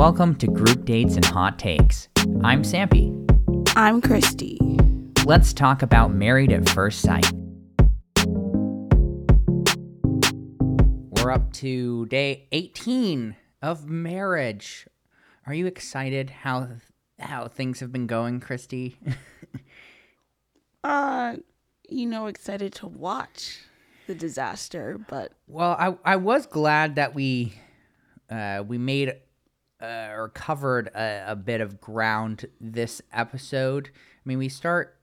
Welcome to Group Dates and Hot Takes. I'm Sampy. I'm Christy. Let's talk about Married at First Sight. We're up to day 18 of marriage. Are you excited how how things have been going, Christy? Uh, you know, excited to watch the disaster, but Well, I I was glad that we uh, we made uh, or covered a, a bit of ground this episode. I mean, we start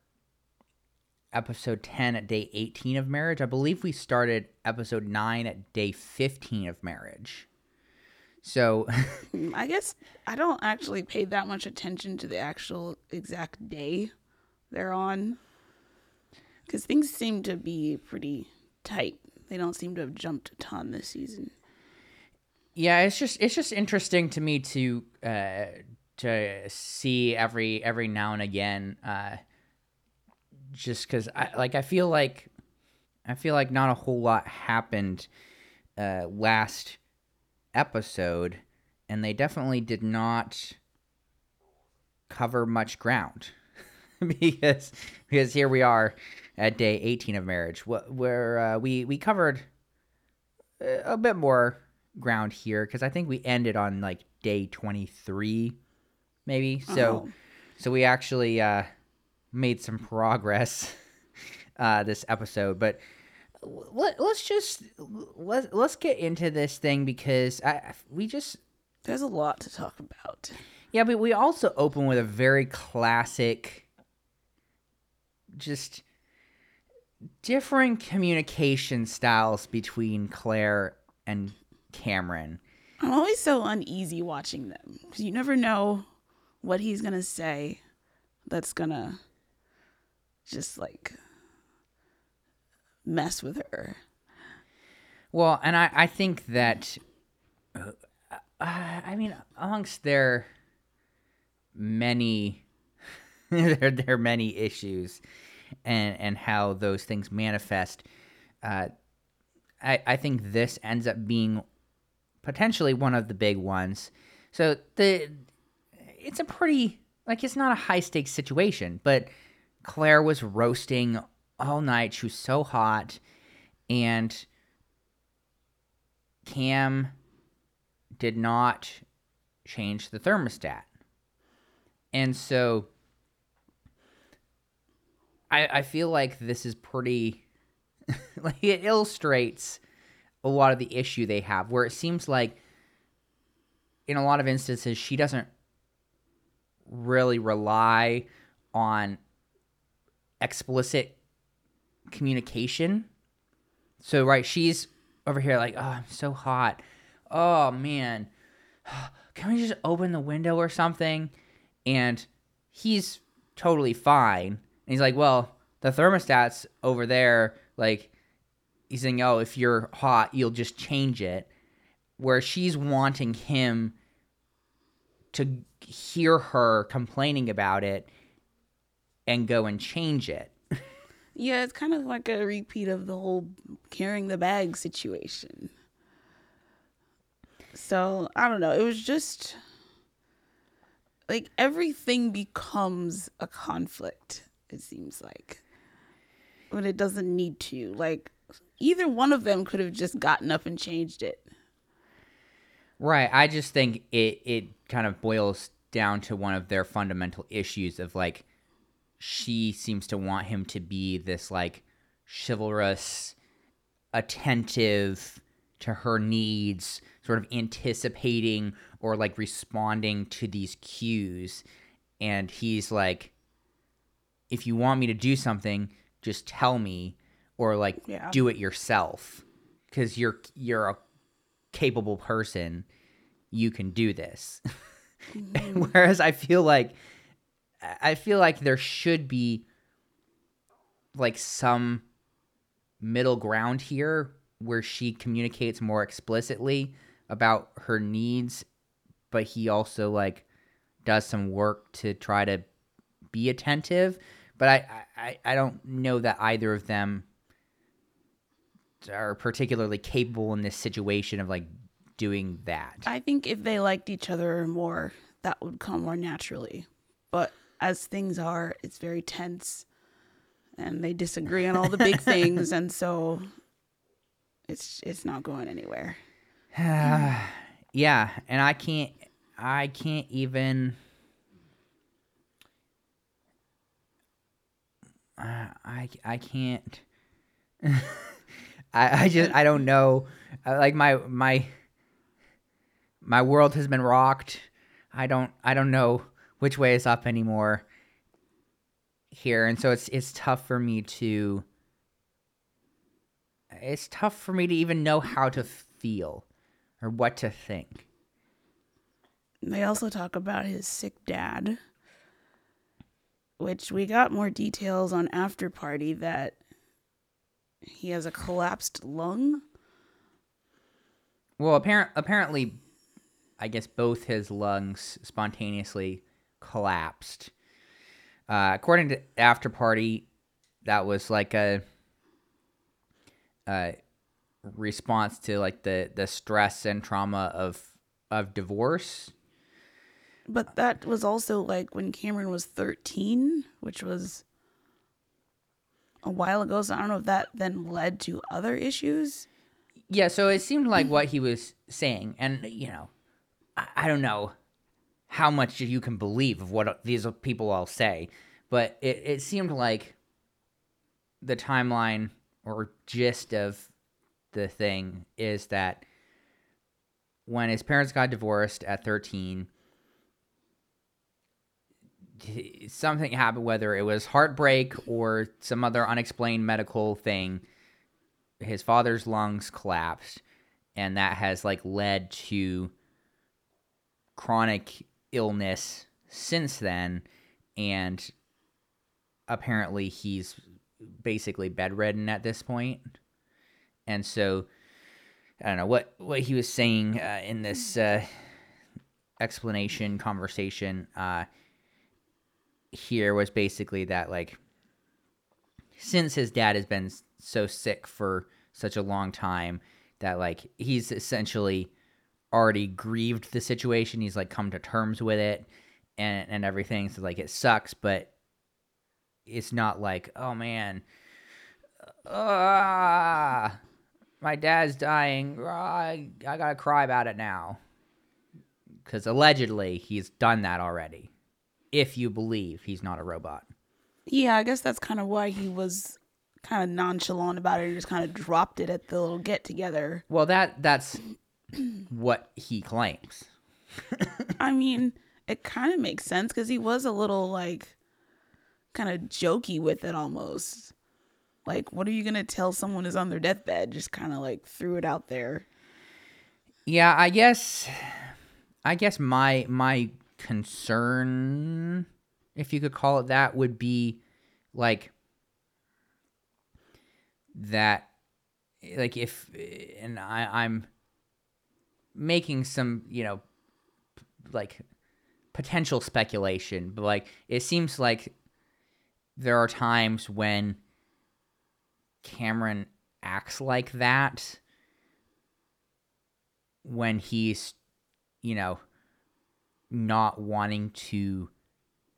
episode 10 at day 18 of marriage. I believe we started episode 9 at day 15 of marriage. So, mm, I guess I don't actually pay that much attention to the actual exact day they're on because things seem to be pretty tight. They don't seem to have jumped a ton this season. Yeah, it's just it's just interesting to me to uh to see every every now and again uh just cuz I like I feel like I feel like not a whole lot happened uh last episode and they definitely did not cover much ground. Because because here we are at day 18 of marriage where uh, we we covered uh, a bit more ground here because I think we ended on like day 23 maybe so Oh. so we actually uh made some progress uh this episode but let, let's just let, let's get into this thing because I we just There's a lot to talk about. yeah, but we also open with a very classic, just different communication styles between Claire and Cameron. I'm always so uneasy watching them because you never know what he's gonna say that's gonna just like mess with her. Well, and I, I think that, uh, I mean, amongst their many, their, their many issues and, and how those things manifest, uh, I, I think this ends up being potentially one of the big ones. So the, it's a pretty, like, it's not a high stakes situation, but Claire was roasting all night. She was so hot. And Cam did not change the thermostat. And so I I feel like this is pretty like it illustrates a lot of the issue they have where it seems like in a lot of instances she doesn't really rely on explicit communication. So right, she's over here like, "Oh, I'm so hot. Oh man. Can we just open the window or something?" And he's totally fine. And he's like, "Well, the thermostat's over there like he's saying, "Oh, if you're hot, you'll just change it." Where she's wanting him to hear her complaining about it and go and change it. Yeah, it's kind of like a repeat of the whole carrying the bag situation. So, I don't know. It was just like everything becomes a conflict, it seems like, when it doesn't need to. Like, either one of them could have just gotten up and changed it. Right. I just think it it kind of boils down to one of their fundamental issues of like she seems to want him to be this like chivalrous, attentive to her needs, sort of anticipating or like responding to these cues and he's like if you want me to do something, just tell me or like Yeah. do it yourself cuz you're you're a capable person, you can do this. Mm-hmm. Whereas I feel like I feel like there should be like some middle ground here where she communicates more explicitly about her needs, but he also like does some work to try to be attentive. But I, I, I don't know that either of them are particularly capable in this situation of like doing that. I think if they liked each other more, that would come more naturally. But as things are, it's very tense and they disagree on all the big things and so it's it's not going anywhere. yeah, and I can't I can't even I I can't I I just I don't know uh, like my my my world has been rocked. I don't I don't know which way is up anymore here and so it's it's tough for me to it's tough for me to even know how to feel or what to think. They also talk about his sick dad, which we got more details on after party that he has a collapsed lung. Well, apparent apparently I guess both his lungs spontaneously collapsed. Uh, according to After Party, that was like a, a response to like the the stress and trauma of of divorce. But that was also like when Cameron was 13, which was a while ago. So I don't know if that then led to other issues. Yeah, so it seemed like what he was saying, and you know, I, I don't know how much you can believe of what these people all say, but it, it seemed like the timeline or gist of the thing is that when his parents got divorced at 13 something happened whether it was heartbreak or some other unexplained medical thing his father's lungs collapsed and that has like led to chronic illness since then and apparently he's basically bedridden at this point. and so i don't know what what he was saying uh, in this uh, explanation conversation uh, here was basically that like since his dad has been so sick for such a long time that like he's essentially already grieved the situation. He's like come to terms with it and and everything. So like it sucks but it's not like oh man ah my dad's dying. I, I gotta cry about it now. Because allegedly he's done that already if you believe he's not a robot Yeah, I guess that's kind of why he was kind of nonchalant about it and just kind of dropped it at the little get together. well that that's what he claims I mean, it kind of makes sense because he was a little like kind of jokey with it almost. Like, what are you going to tell someone who's on their deathbed? Just kind of like threw it out there. Yeah, I guess I guess my my concern if you could call it that would be like that like if and I I'm making some, you know, like potential speculation, but like it seems like there are times when Cameron acts like that when he's you know not wanting to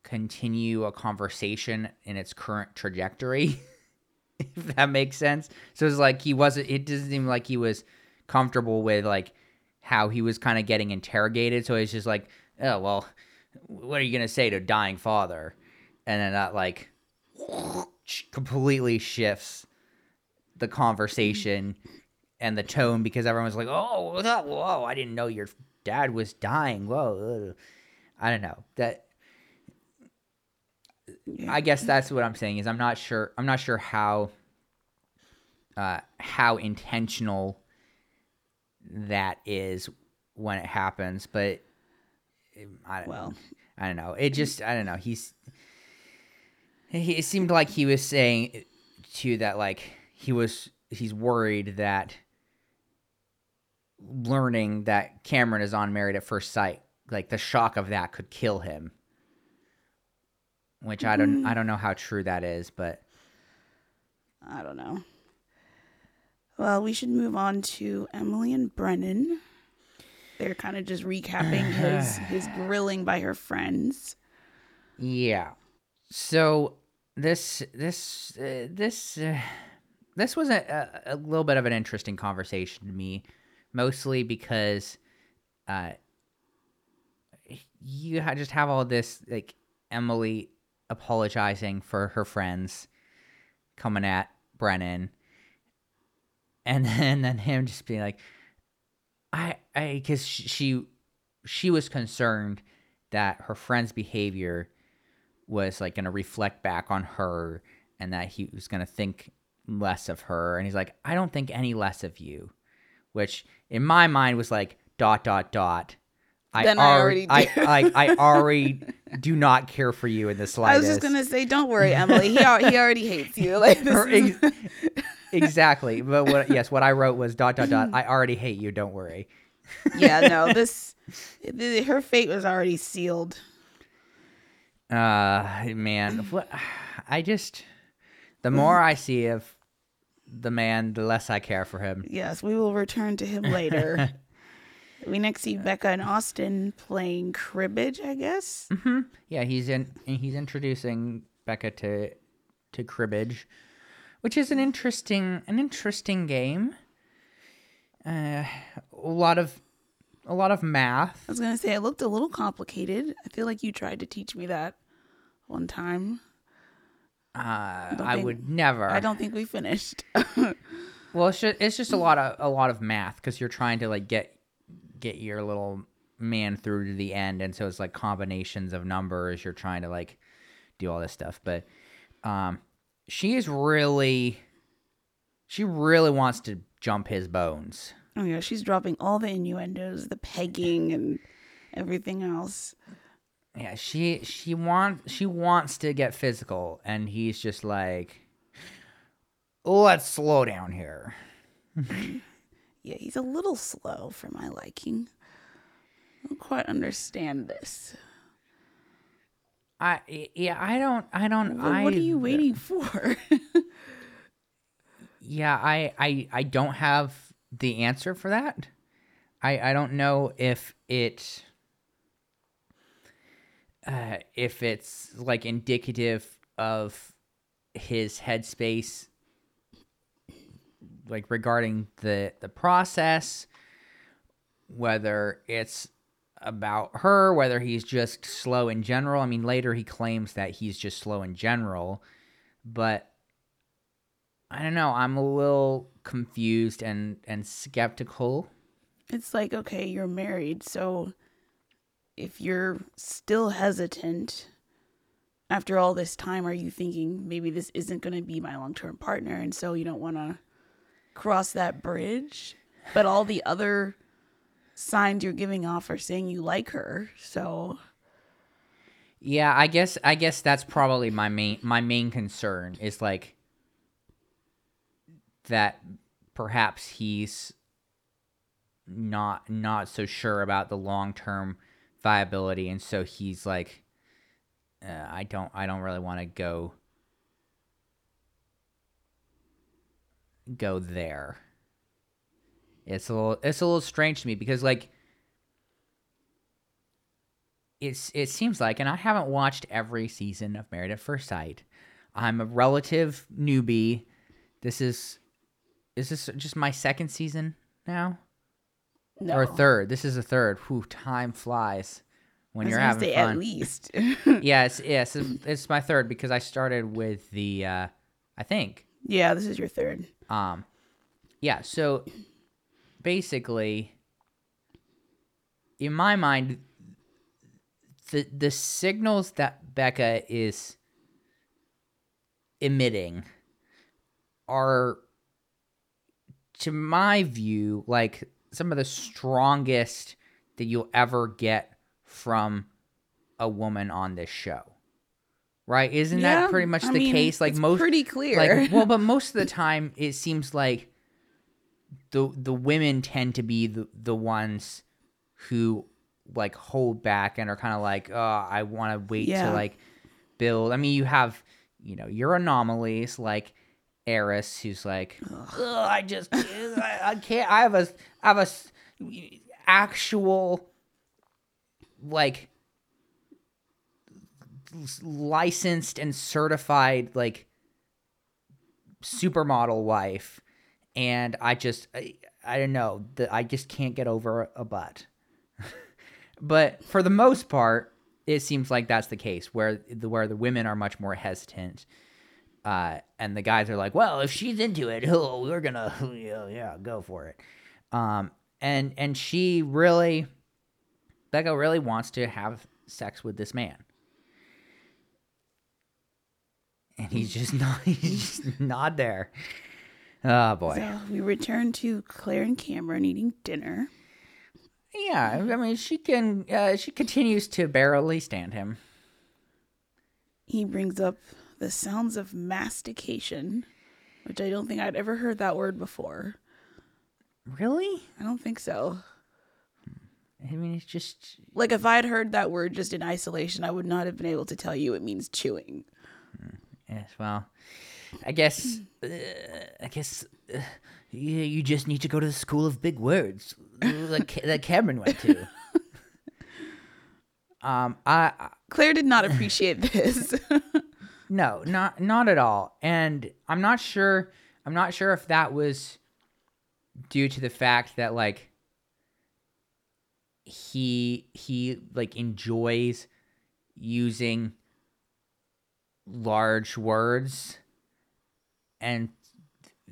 continue a conversation in its current trajectory if that makes sense. So it's like he wasn't it doesn't seem like he was comfortable with like how he was kind of getting interrogated. So it's just like oh well what are you gonna say to dying father? And then that like completely shifts the conversation and the tone because everyone's like, "Oh, whoa, I didn't know your dad was dying." Whoa. I don't know that. I guess that's what I'm saying is I'm not sure. I'm not sure how. Uh, how intentional that is when it happens, but I don't Well. I don't know. It just I don't know. He's he it seemed like he was saying to that like he was he's worried that learning that Cameron is on Married at First Sight, like the shock of that could kill him. Which I don't I don't know how true that is, but I don't know. Well, we should move on to Emily and Brennan. they're kind of just recapping his his grilling by her friends. Yeah. So this this uh, this uh, this was a, a, a little bit of an interesting conversation to me, mostly because uh, you just have all this like Emily apologizing for her friends coming at Brennan, and then then him just being like, I I because she she was concerned that her friend's behavior was like going to reflect back on her and that he was going to think less of her. And he's like i don't think any less of you which in my mind was like dot dot dot i Then I already already I, do. I, I already do not care for you in the slide. I slightest was just gonna say, don't worry, Emily. He he already hates you. Like this Or is- ex- exactly but what yes what i wrote was dot dot dot i already hate you don't worry yeah, no, this th- her fate was already sealed. Uh man, what I just the more I see of the man, the less I care for him. Yes, we will return to him later. we next see Becca and Austin playing cribbage, I guess. Yeah, he's in he's introducing Becca to to cribbage, which is an interesting an interesting game. Uh, a lot of a lot of math. I was gonna say it looked a little complicated. I feel like you tried to teach me that one time. Uh, I think- would never. I don't think we finished. Well, it's just, it's just a lot of a lot of math because you're trying to like get get your little man through to the end, and so it's like combinations of numbers. You're trying to like do all this stuff, but um, she is really she really wants to jump his bones. oh yeah, she's dropping all the innuendos, the pegging, and everything else. Yeah, she she wants she wants to get physical, and he's just like, let's slow down here. Yeah, he's a little slow for my liking. I don't quite understand this. I yeah, I don't I don't. Well, what are you waiting for? Yeah, I, I I don't have the answer for that. I I don't know if it uh if it's like indicative of his headspace like regarding the the process whether it's about her whether he's just slow in general i mean later he claims that he's just slow in general but I don't know. I'm a little confused and and skeptical. it's like, okay, you're married, so if you're still hesitant after all this time, are you thinking maybe this isn't going to be my long term partner, and so you don't want to cross that bridge? But all the other signs you're giving off are saying you like her, so Yeah, I guess I guess that's probably my main my main concern is like that perhaps he's not not so sure about the long term viability, and so he's like, uh, I don't I don't really want to go go there. It's a little it's a little strange to me because like it's it seems like, and I haven't watched every season of Married at First Sight. I'm a relative newbie. This is is this just my second season now no. or third? This is a third. Whew, time flies when you're having say fun. at least. yes, yes, it's, it's my third because I started with the uh I think yeah, this is your third. um, yeah. So basically, in my mind, the the signals that Becca is emitting are, to my view, like some of the strongest that you'll ever get from a woman on this show. Right? Isn't Yeah, that pretty much I the mean, case? Like it's most pretty clear. like well but most of the time it seems like the the women tend to be the the ones who like hold back and are kind of like oh i want to wait Yeah. to like build i mean you have you know your anomalies like Airris, who's like "Ugh, i just I, I can't i have a have a actual like licensed and certified like supermodel wife. And i just i, I don't know that i just can't get over a butt. But for the most part it seems like that's the case where the where the women are much more hesitant. Uh, and the guys are like well if she's into it oh, we're gonna yeah, yeah go for it um, and and she really becca really wants to have sex with this man and he's just not he's just not there. Oh boy. So we return to Claire and Cameron eating dinner. Yeah, I mean she can uh, she continues to barely stand him. He brings up the sounds of mastication, which I don't think I'd ever heard that word before. Really? I don't think so. I mean, it's just Like if I'd heard that word just in isolation, I would not have been able to tell you it means chewing. yes. Well, I guess uh, I guess uh, you, you just need to go to the school of big words that that Cameron went to. um, I, I Claire did not appreciate this. No, not not at all. And I'm not sure I'm not sure if that was due to the fact that like he he like enjoys using large words and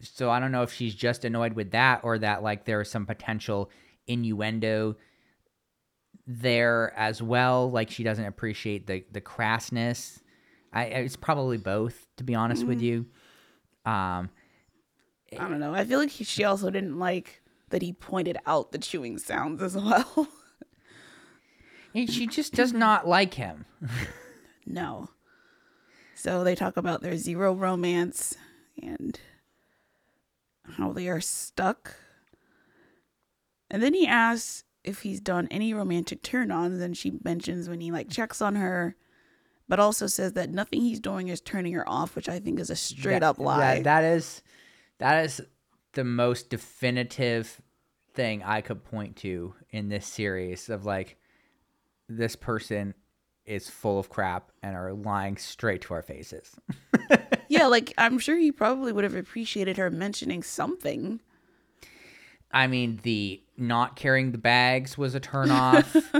so I don't know if she's just annoyed with that or that like there is some potential innuendo there as well. Like she doesn't appreciate the the crassness. I it's probably both to be honest with you. Um I don't know. I feel like he, she also didn't like that he pointed out the chewing sounds as well. and she just does not like him no. So they talk about their zero romance and how they are stuck. And then he asks if he's done any romantic turn ons, and she mentions when he like checks on her, but also says that nothing he's doing is turning her off, which I think is a straight That- up lie. that- that is that is the most definitive thing I could point to in this series of like this person is full of crap and are lying straight to our faces. yeah, like I'm sure he probably would have appreciated her mentioning something. I mean, the not carrying the bags was a turn off.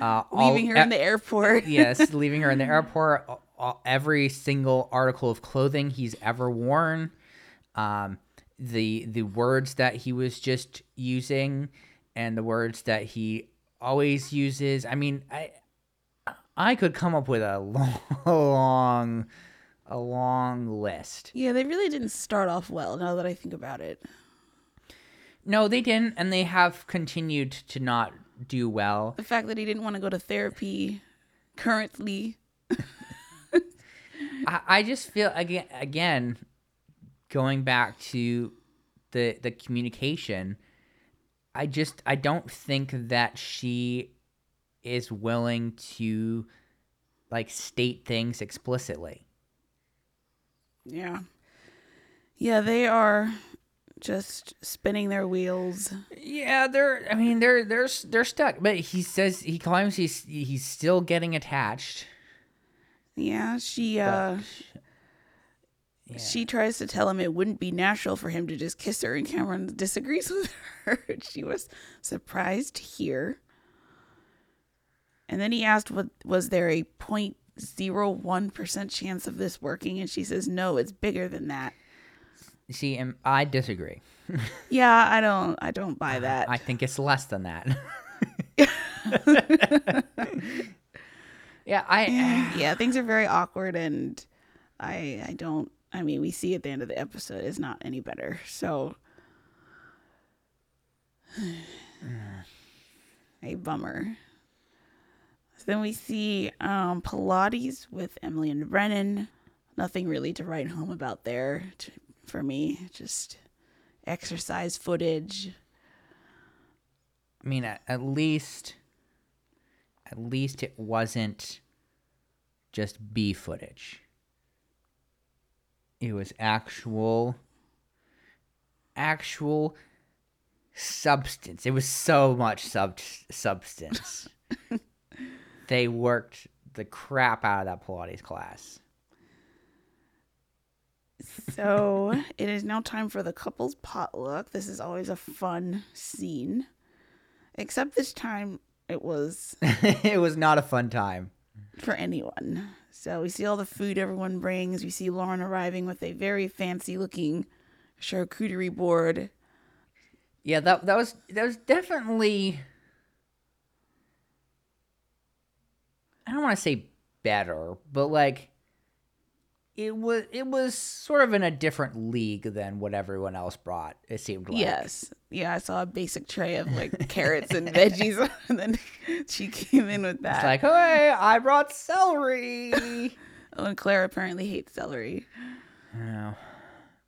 uh, all- Leaving her in the airport. yes, leaving her in the airport. a- a- Every single article of clothing he's ever worn, um, the the words that he was just using, and the words that he always uses. I mean, I I could come up with a long, a long, a long list. Yeah, they really didn't start off well now that I think about it. No, they didn't, and they have continued to not do well. The fact that he didn't want to go to therapy currently. I, I just feel again again going back to the the communication i just i don't think that she is willing to like state things explicitly Yeah. Yeah, they are just spinning their wheels. yeah they're i mean they're they're they're stuck but he says he claims he's he's still getting attached Yeah, she uh yeah. she tries to tell him it wouldn't be natural for him to just kiss her and Cameron disagrees with her. she was surprised to hear. And then he asked what was there a 0.01% chance of this working and she says no, it's bigger than that. see and i disagree Yeah, I don't I don't buy uh, that. i think it's less than that yeah i yeah, things are very awkward and I I don't I mean, we see at the end of the episode it's not any better. So a bummer. So then we see um Pilates with Emily and Brennan. Nothing really to write home about there t- for me. Just exercise footage. I mean, at, at least, at least it wasn't just B footage. It was actual, actual substance. It was so much sub substance. they worked the crap out of that Pilates class. So it is now time for the couple's potluck. This is always a fun scene. Except this time it was it was not a fun time. for anyone. So we see all the food everyone brings. We see Lauren arriving with a very fancy looking charcuterie board. Yeah, that that was that was definitely I don't want to say better, but like it was it was sort of in a different league than what everyone else brought. It seemed like. Yes. Yeah, I saw a basic tray of like carrots and veggies and then she came in with that. It's like, hey, I brought celery. oh, and Claire apparently hates celery. oh.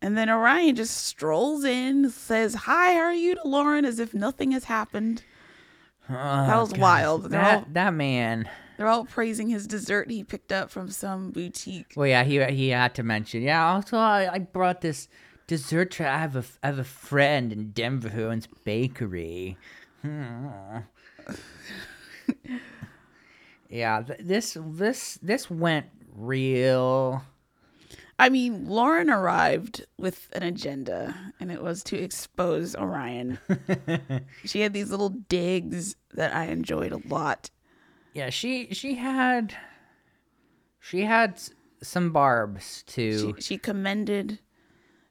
And then Orion just strolls in, says, Hi, how are you to Lauren as if nothing has happened. Oh, that was wild. That all- that man. They're all praising his dessert he picked up from some boutique. Well, yeah, he he had to mention. Yeah, also I, I brought this dessert. Tray. I have a I have a friend in Denver who owns bakery. Hmm. yeah, th- this this this went real. I mean, Lauren arrived with an agenda, and it was to expose Orion. she had these little digs that I enjoyed a lot. Yeah, she she had she had some barbs too. She, she commended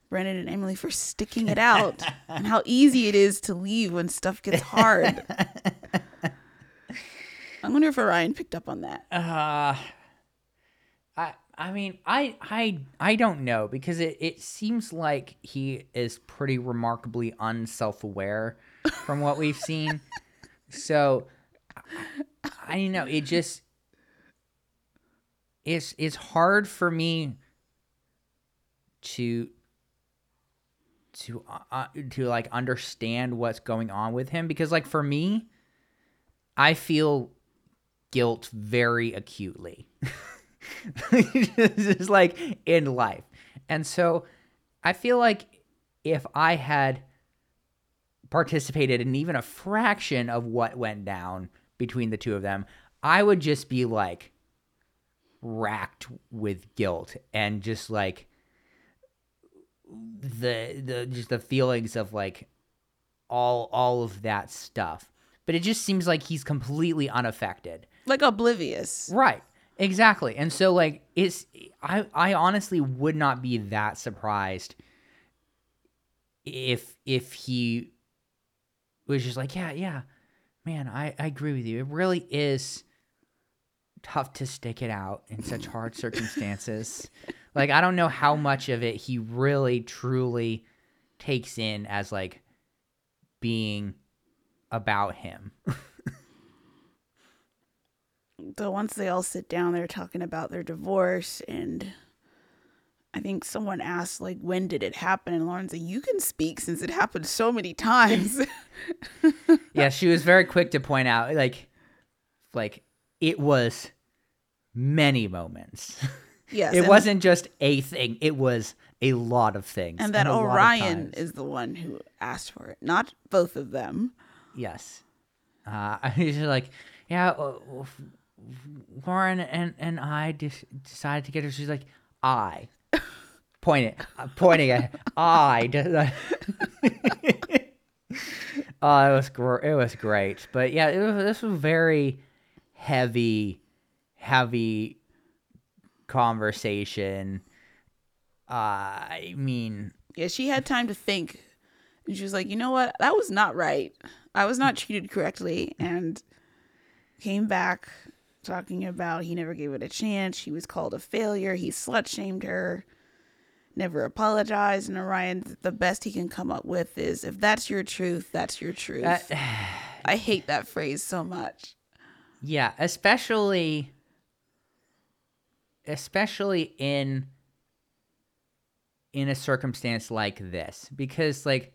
Brennan and Emily for sticking it out and how easy it is to leave when stuff gets hard. I wonder if Orion picked up on that. Uh I I mean I I I don't know because it, it seems like he is pretty remarkably unself-aware from what we've seen. so I, I don't know, it just it's it's hard for me to to uh, uh, to like understand what's going on with him because like for me I feel guilt very acutely. just like in life. And so I feel like if I had participated in even a fraction of what went down between the two of them, I would just be like racked with guilt and just like the the just the feelings of like all all of that stuff. But it just seems like he's completely unaffected. Like oblivious. Right. Exactly. And so like it's I I honestly would not be that surprised if if he was just like, yeah, yeah. Man, I I agree with you. It really is tough to stick it out in such hard circumstances. like I don't know how much of it he really truly takes in as like being about him. So once they all sit down, they're talking about their divorce, and I think someone asked like, "When did it happen?" And Lauren said, "You can speak since it happened so many times." yeah, she was very quick to point out like like it was many moments. yes, it and, wasn't just a thing, it was a lot of things. and that a lot of Orion is the one who asked for it, not both of them. Yes. Uh, I was like, yeah, uh, Lauren and, and I de- decided to get her. She's like, I. Uh, pointing at I. oh, it was gr- it was great, but yeah, it was, this was very heavy, heavy conversation. Uh, I mean, Yeah, she had time to think, and she was like, "You know what? That was not right. I was not treated correctly." And came back talking about he never gave it a chance. She was called a failure. He slut shamed her. Never apologized. And Orion, the best he can come up with is, "If that's your truth, that's your truth." I hate that phrase so much. Yeah, especially especially in in a circumstance like this because like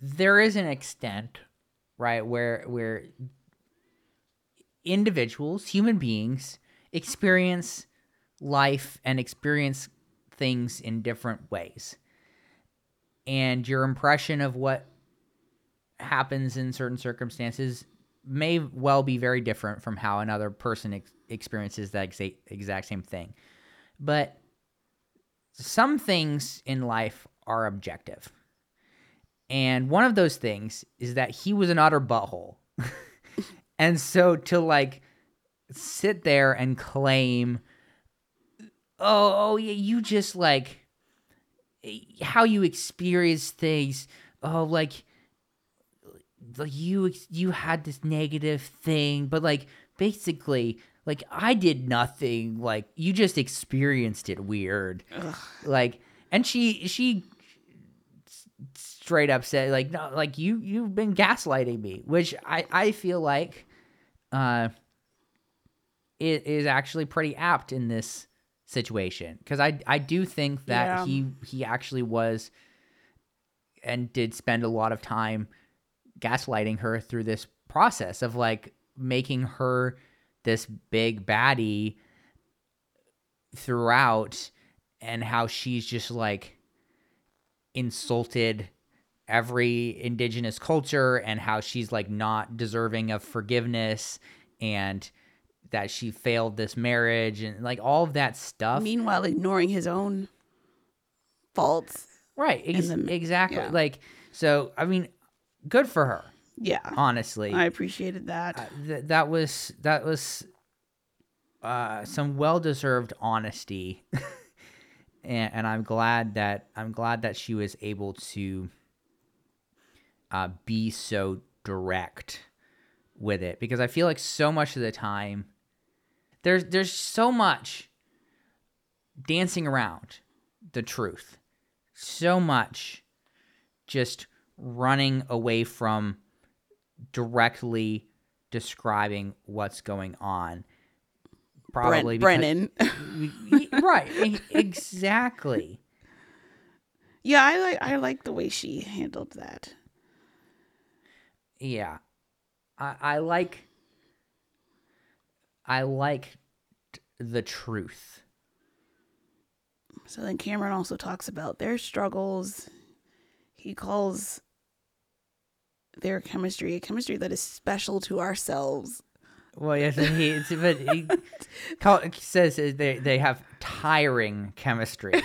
there is an extent right where where individuals human beings experience life and experience things in different ways and your impression of what happens in certain circumstances may well be very different from how another person ex- experiences that exa- exact same thing. But some things in life are objective. And one of those things is that he was an utter butthole. and so to like sit there and claim, oh, oh yeah, you just like how you experience things. Oh, like, like you you had this negative thing, but like basically, like I did nothing. Like you just experienced it weird. Ugh. Like, and she she straight up said like no like you you've been gaslighting me which i i feel like uh it is actually pretty apt in this situation because i i do think that Yeah. he he actually was and did spend a lot of time gaslighting her through this process of like making her this big baddie throughout and how she's just like insulted every indigenous culture and how she's like not deserving of forgiveness and that she failed this marriage and like all of that stuff. Meanwhile, ignoring his own faults. right. Ex- the- exactly. yeah. Like so I mean good for her, Yeah, honestly. I appreciated that. Uh, th- that was that was uh, some well-deserved honesty, and, and I'm glad that I'm glad that she was able to uh, be so direct with it because I feel like so much of the time there's there's so much dancing around the truth, so much just running away from directly describing what's going on. Probably Brent, because- Brennan. right, exactly. yeah, I like I like the way she handled that. Yeah, I, I like. I like the truth. So then Cameron also talks about their struggles. He calls their chemistry a chemistry that is special to ourselves. Well, yes, and he, it's, but he, call, says they they have tiring chemistry.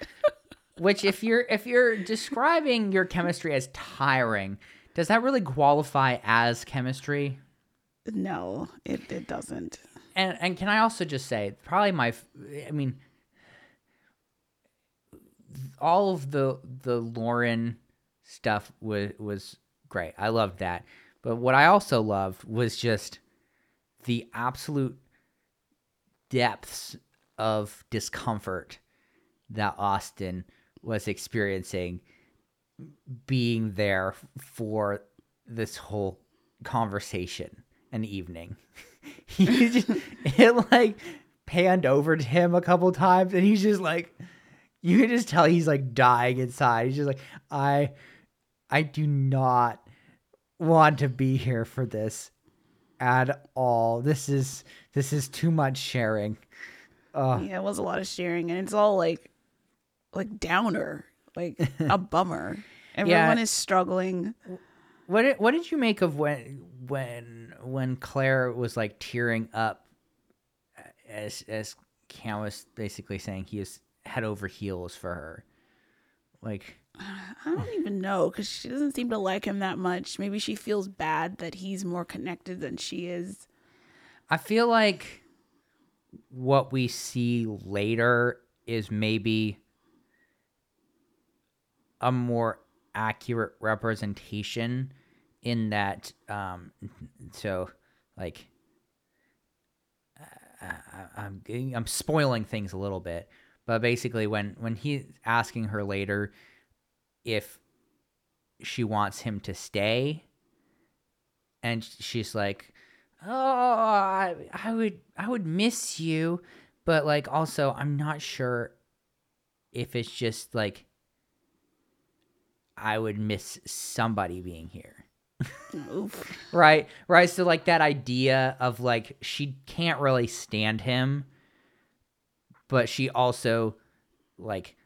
Which, if you're if you're describing your chemistry as tiring, does that really qualify as chemistry? No, it, it doesn't. and and can I also just say probably my I mean all of the the Lauren stuff was was great. I loved that. But what I also loved was just the absolute depths of discomfort that Austin was experiencing being there for this whole conversation and evening. he just it like panned over to him a couple times and he's just like you can just tell he's like dying inside. He's just like I I do not want to be here for this at all. This is this is too much sharing. Uh, Yeah, it was a lot of sharing, and it's all like, like downer, like a bummer. Everyone is struggling. What did, what did you make of when when when Claire was like tearing up uh, as as Cam was basically saying he is head over heels for her? Like I don't even know because she doesn't seem to like him that much. Maybe she feels bad that he's more connected than she is. I feel like what we see later is maybe a more accurate representation in that um so like I, I- I'm I'm spoiling things a little bit, but basically when when he's asking her later if she wants him to stay, and she's like, "Oh, I, I would I would miss you, but like also I'm not sure if it's just like I would miss somebody being here." Right, right. So like that idea of like she can't really stand him, but she also like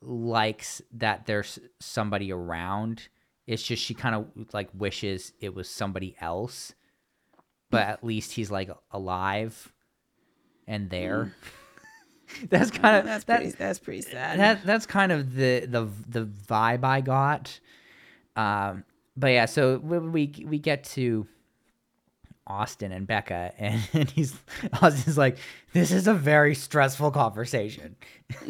likes that there's somebody around. It's just she kind of like wishes it was somebody else, but at least he's like alive and there. Mm. that's kind of that's that, pretty. That's pretty sad. that that's kind of the the the vibe I got. Um, but yeah, so we we, we get to Austin and Becca, and, and he's Austin's like, "This is a very stressful conversation."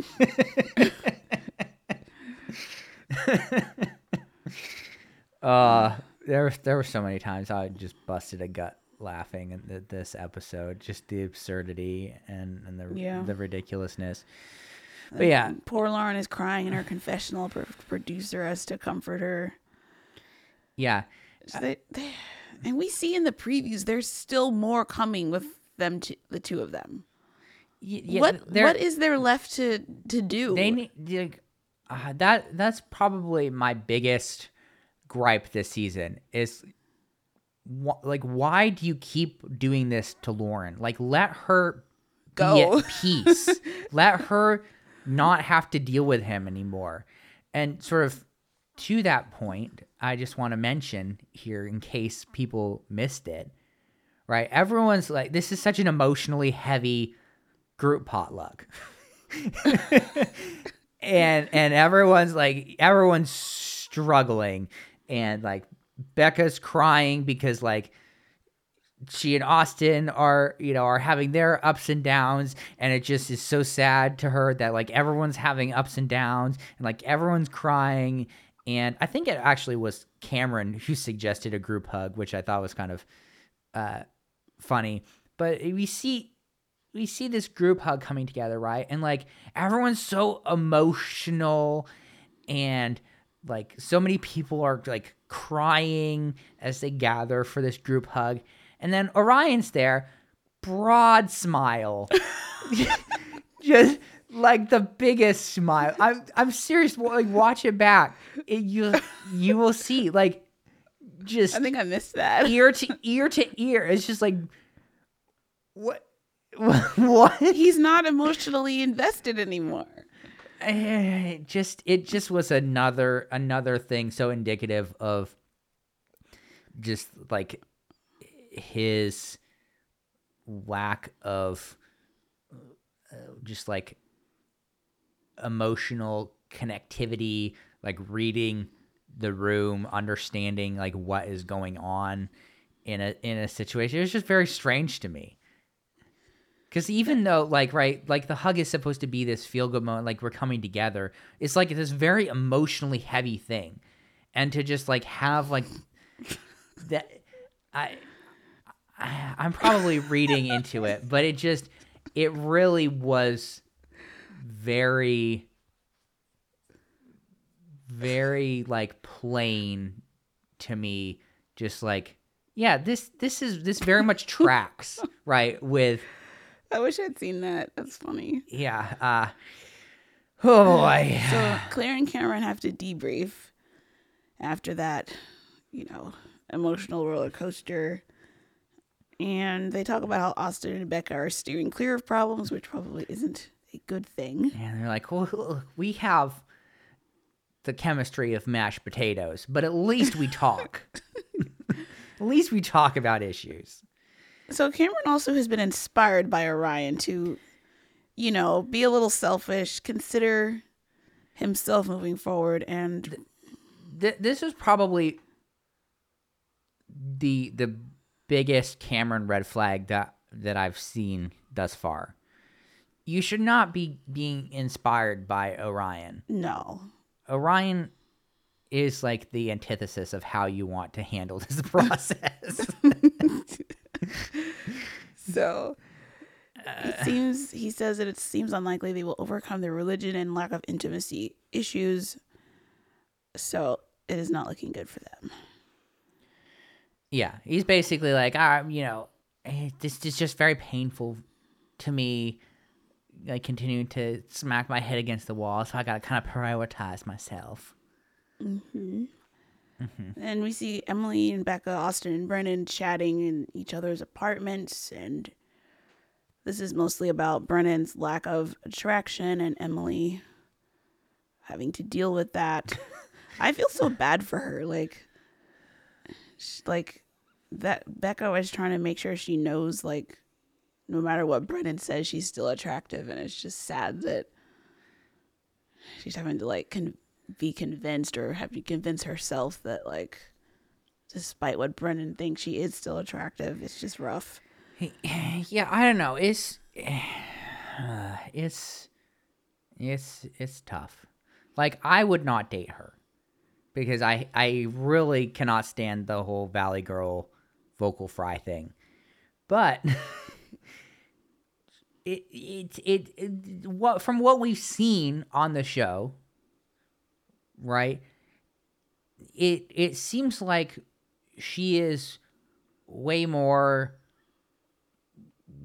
uh, there there were so many times I just busted a gut laughing in this episode, just the absurdity and and the Yeah. the ridiculousness. But yeah, Poor Lauren is crying in her confessional. Pro- producer has to comfort her. yeah. So they, they, and we see in the previews there's still more coming with them, two, the two of them. Yeah, what what is there left to to do? they need like, uh, that that's probably my biggest gripe this season is wh- like why do you keep doing this to Lauren? Like let her Go. be at peace. Let her not have to deal with him anymore. And sort of to that point I just want to mention here in case people missed it right? Everyone's like this is such an emotionally heavy group potluck. And and everyone's like everyone's struggling. And like Becca's crying because like she and Austin are you know are having their ups and downs and it just is so sad to her that like everyone's having ups and downs and like everyone's crying and I think it actually was Cameron who suggested a group hug which I thought was kind of uh funny but we see we see this group hug coming together, right? And like everyone's so emotional and like so many people are like crying as they gather for this group hug. And then Orion's there, broad smile. Just like the biggest smile. I'm I'm serious. Like watch it back. It, you you will see like just I think I missed that. ear to ear to ear. It's just like what what He's not emotionally invested anymore. Eh, just it just was another another thing so indicative of just like his lack of uh, just like emotional connectivity like reading the room understanding like what is going on in a in a situation. It's just very strange to me because even though, like, right, like the hug is supposed to be this feel good moment, like we're coming together, it's like this very emotionally heavy thing. And to just like have like that, I, I I'm probably reading into it, but it just, it really was very, very like plain to me. Just like, yeah, this this is this very much tracks right with I wish I'd seen that. That's funny. yeah. Uh, oh boy. So Claire and Cameron have to debrief after that, you know, emotional roller coaster. And they talk about how Austin and Becca are steering clear of problems, which probably isn't a good thing. And they're like, well, we have the chemistry of mashed potatoes, but at least we talk. at least we talk about issues. So Cameron also has been inspired by Orion to, you know, be a little selfish, consider himself moving forward, and Th- this is probably the the biggest Cameron red flag that that I've seen thus far. You should not be being inspired by Orion. no. Orion is like the antithesis of how you want to handle this process. So it seems he says that it seems unlikely they will overcome their religion and lack of intimacy issues. So it is not looking good for them. yeah, he's basically like, ah, you know, eh, this is just very painful to me. Like continuing to smack my head against the wall, so I gotta kind of prioritize myself. Mm-hmm. And we see Emily and Becca, Austin and Brennan chatting in each other's apartments. And this is mostly about Brennan's lack of attraction and Emily having to deal with that. I feel so bad for her. Like, like that Becca was trying to make sure she knows, like, no matter what Brennan says, she's still attractive, and it's just sad that she's having to like con- be convinced or have to convince herself that like, despite what Brennan thinks, she is still attractive. It's just rough. yeah, I don't know. It's it's it's it's tough. Like I would not date her because I I really cannot stand the whole Valley Girl vocal fry thing. But it, it it it what from what we've seen on the show, right? It it seems like she is way more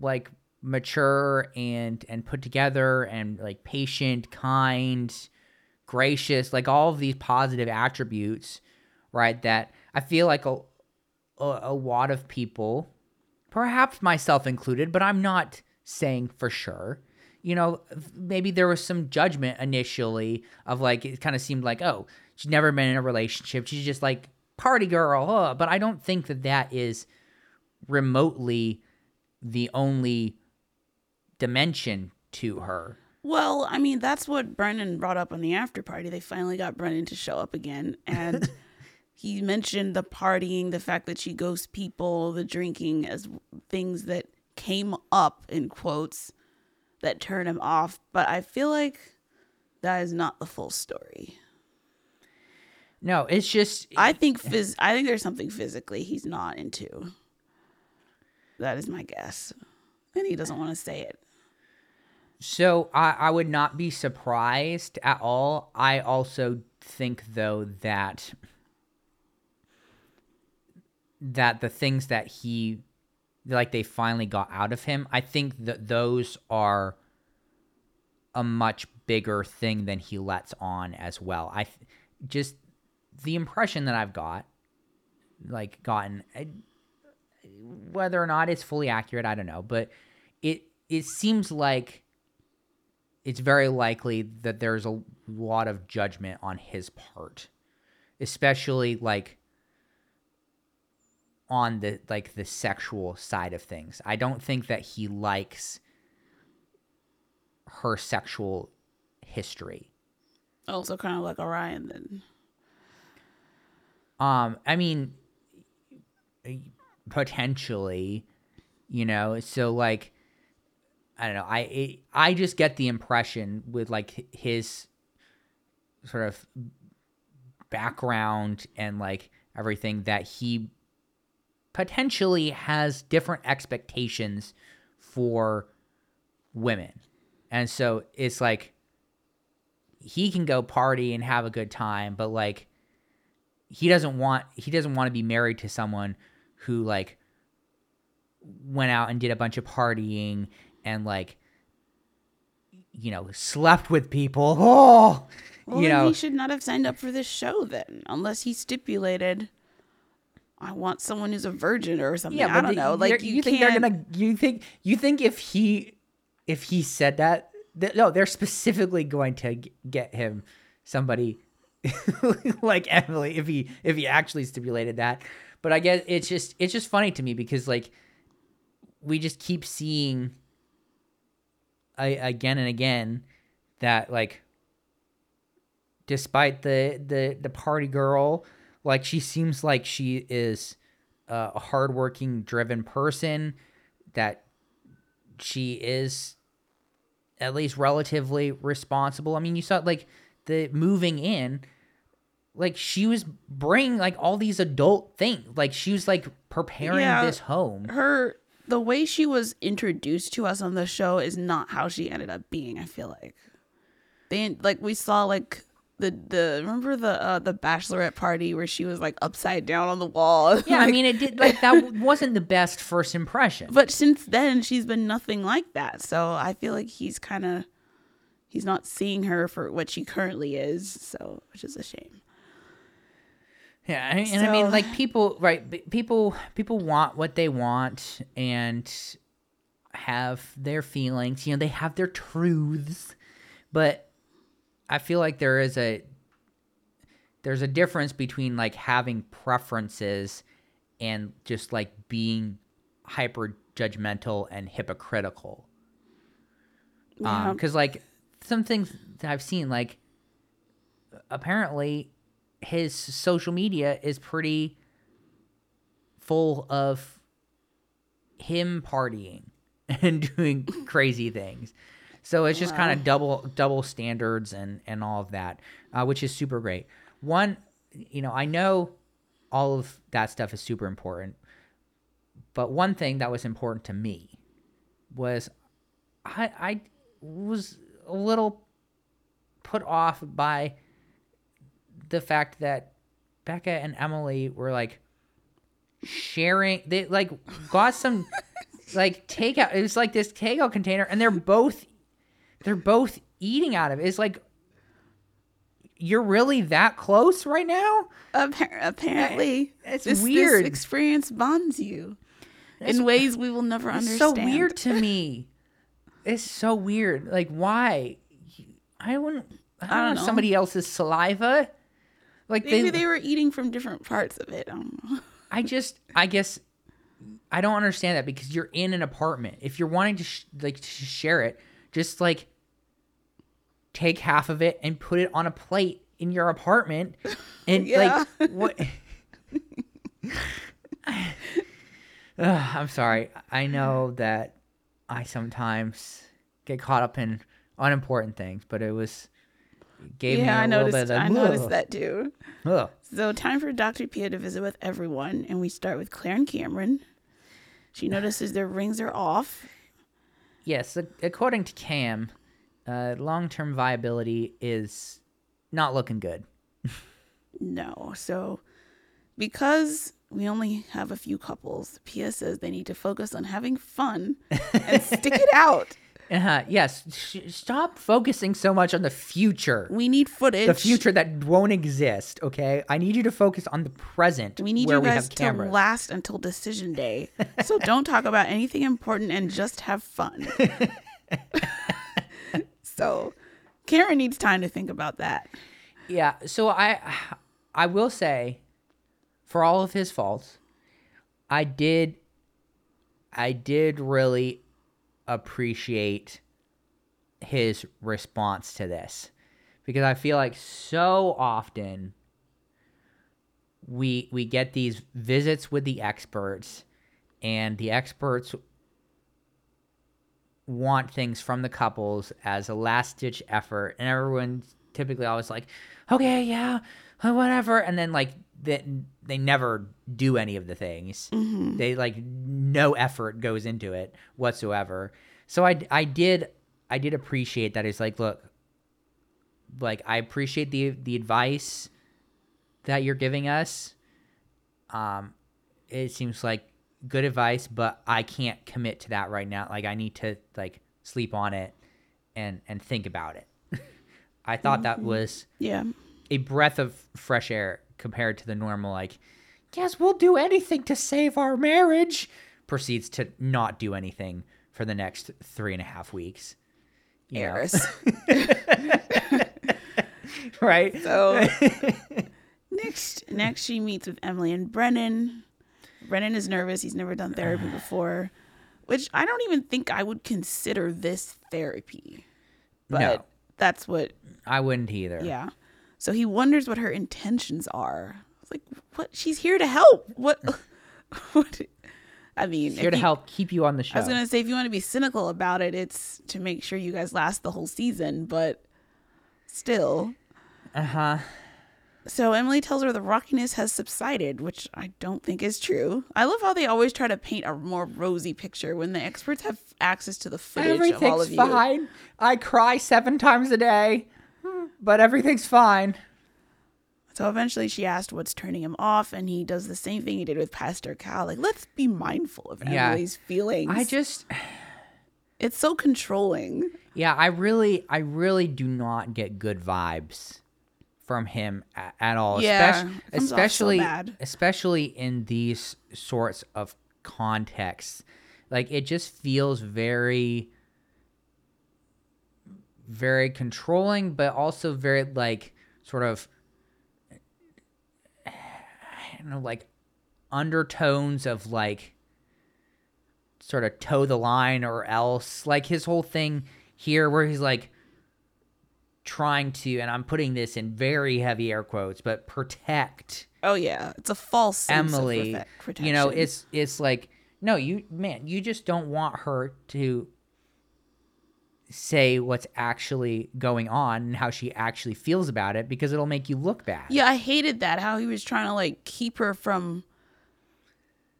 like mature and and put together and like patient, kind, gracious, like all of these positive attributes, right? That I feel like a a, a lot of people, perhaps myself included, but I'm not saying for sure. You know, maybe there was some judgment initially of like it kind of seemed like, oh, she's never been in a relationship. She's just like party girl. But I don't think that that is remotely the only dimension to her. Well, I mean, that's what Brennan brought up on the after party. They finally got Brennan to show up again. And he mentioned the partying, the fact that she ghosts people, the drinking as things that came up in quotes that turn him off. But I feel like that is not the full story. No, it's just I think phys- I think there's something physically he's not into. That is my guess. And he doesn't want to say it. So I, I would not be surprised at all. I also think though that that the things that he like they finally got out of him, I think that those are a much bigger thing than he lets on as well. I just the impression that I've got like gotten whether or not it's fully accurate, I don't know, but it it seems like it's very likely that there's a lot of judgment on his part, especially like on the like the sexual side of things. I don't think that he likes her sexual history. Also, kind of like Orion then. Um, I mean, potentially, you know. So like, I don't know. I it, I just get the impression with like his sort of background and like everything that he potentially has different expectations for women. And so it's like he can go party and have a good time, but like he doesn't want he doesn't want to be married to someone who like went out and did a bunch of partying and like you know slept with people. Oh, Well, you know he should not have signed up for this show then, unless he stipulated, "I want someone who's a virgin" or something. I don't the- know. Like you, you think they're gonna you think you think if he if he said that th- no they're specifically going to g- get him somebody like Emily if he if he actually stipulated that but I guess it's just it's just funny to me because like we just keep seeing I, again and again that like despite the the the party girl like she seems like she is uh, a hardworking driven person that she is at least relatively responsible i mean you saw like the moving in like she was bringing like all these adult things like she was like preparing Yeah. this home her the way she was introduced to us on the show is not how she ended up being. I feel like they like we saw like the the remember the uh, the bachelorette party where she was like upside down on the wall. yeah i mean it did like that wasn't the best first impression but since then she's been nothing like that. So I feel like he's kind of he's not seeing her for what she currently is. So which is a shame. Yeah, and I mean, like people, right? People, people want what they want and have their feelings. You know, they have their truths, but I feel like there is a there's a difference between like having preferences and just like being hyper judgmental and hypocritical. Yeah. Um, cuz like some things that I've seen like apparently his social media is pretty full of him partying and doing crazy things. So it's just kind of double double standards and and all of that, uh, which is super great. One, you know, I know all of that stuff is super important, but one thing that was important to me was I I was a little put off by the fact that Becca and Emily were like sharing they like got some like takeout it was like this takeout container and they're both they're both eating out of it. It's like you're really that close right now? Appar- apparently, It's this, weird. This experience bonds you It's- in ways we will never It's understand. so weird to me. It's so weird. Like why? I wouldn't I don't, don't want know. somebody else's saliva. Like Maybe they, they were eating from different parts of it. I don't know. I just, I guess, I don't understand that because you're in an apartment. If you're wanting to sh- like to share it, just like take half of it and put it on a plate in your apartment, and Yeah. like what? Ugh, I'm sorry. I know that I sometimes get caught up in unimportant things, but it was gave me yeah, a I little noticed. bit of I noticed that too. Ugh. So time for Dr. Pia to visit with everyone, and we start with Claire and Cameron. She notices their rings are off. Yes, according to Cam, uh, long-term viability is not looking good. No, so because we only have a few couples, Pia says they need to focus on having fun and stick it out. Uh, yes, sh- stop focusing so much on the future. We need footage. The future that won't exist, okay? I need you to focus on the present We need where you guys to last until decision day. So don't talk about anything important and just have fun. so Karen needs time to think about that. Yeah, so I I will say for all of his faults, I did I did really appreciate his response to this. Because I feel like so often we we get these visits with the experts and the experts want things from the couples as a last ditch effort. And everyone's typically always like okay yeah whatever. And then like they, they never do any of the things. They like no effort goes into it whatsoever. So i i did i did appreciate that. It's like look like i appreciate the the advice that you're giving us. Um it seems like good advice but i can't commit to that right now. Like i need to like sleep on it and and think about it. I thought that was Yeah. a breath of fresh air compared to the normal like yes we'll do anything to save our marriage proceeds to not do anything for the next three and a half weeks you? Airris. right So next next she meets with Emily and Brennan. Brennan is nervous. He's never done therapy before, which I don't even think I would consider this therapy. But No. that's what i wouldn't either yeah. So he wonders what her intentions are. It's like what she's here to help. What what I mean, here to you- help keep you on the show I was gonna say if you want to be cynical about it, it's to make sure you guys last the whole season, but still. uh-huh So Emily tells her the rockiness has subsided, which I don't think is true. I love how they always try to paint a more rosy picture when the experts have access to the footage of all of everything's fine i cry seven times a day but everything's fine So eventually she asked what's turning him off, and he does the same thing he did with Pastor Cal. Like, let's be mindful of Yeah. Emily's feelings. i just it's so controlling. Yeah, I really, I really do not get good vibes from him at, at all. Yeah, especially, it comes off so especially, bad. especially in these sorts of contexts. Like it just feels very, very controlling, but also very like sort of I don't know, like undertones of like sort of toe the line or else. Like his whole thing here where he's like trying to and I'm putting this in very heavy air quotes, but protect Oh yeah, it's a false Emily. You know, it's it's like no, you man, you just don't want her to say what's actually going on and how she actually feels about it because it'll make you look bad. Yeah, I hated that how he was trying to like keep her from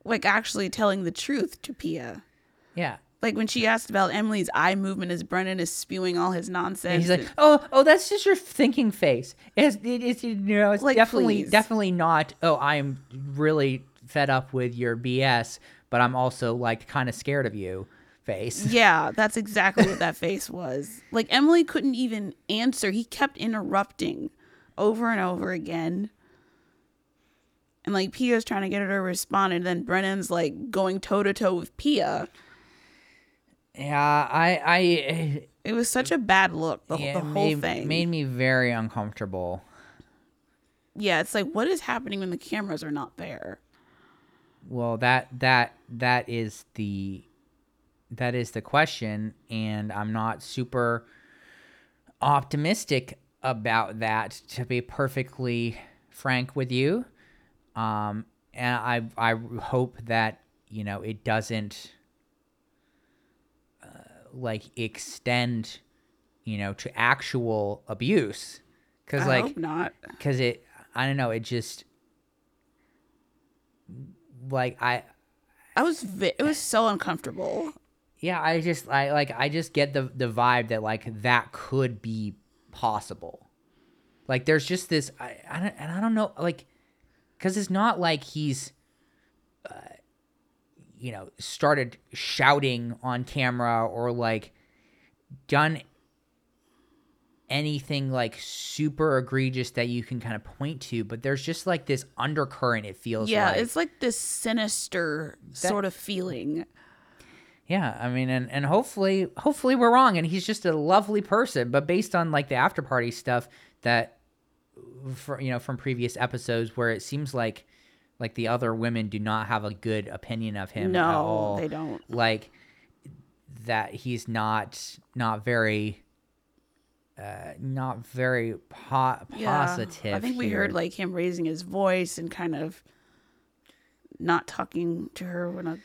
like actually telling the truth to Pia. Yeah. Like when she asked about Emily's eye movement as Brennan is spewing all his nonsense. And he's like, "Oh, oh, that's just your thinking face. It's, it, it's you know, it's Like, definitely, please. definitely not. Oh, I'm really fed up with your BS, but I'm also like kind of scared of you." Face. yeah, that's exactly what that face was. Like Emily couldn't even answer. He kept interrupting over and over again. And like Pia's trying to get her to respond, and then Brennan's like going toe to toe with Pia. Yeah, I, I, It was such a bad look, the, yeah, the whole made, thing. made me very uncomfortable. yeah, it's like what is happening when the cameras are not there? Well, that that that is the that is the question, and I'm not super optimistic about that. To be perfectly frank with you, um, and I I hope that you know it doesn't uh, like extend, you know, to actual abuse, because like hope not. because it i don't know it just like i I was vi- it was so uncomfortable. Yeah i just i like i just get the the vibe that like that could be possible like there's just this i, I don't and i don't know like because it's not like he's uh, you know started shouting on camera or like done anything like super egregious that you can kind of point to but there's just like this undercurrent it feels Yeah, like it's like this sinister sort of feeling. Yeah, I mean, and and hopefully, hopefully we're wrong, and he's just a lovely person. But based on like the after party stuff that, for, you know, from previous episodes, where it seems like, like the other women do not have a good opinion of him at No, all. they don't. Like that he's not not very, uh, not very po- positive. I think we here. heard like him raising his voice and kind of not talking to her when a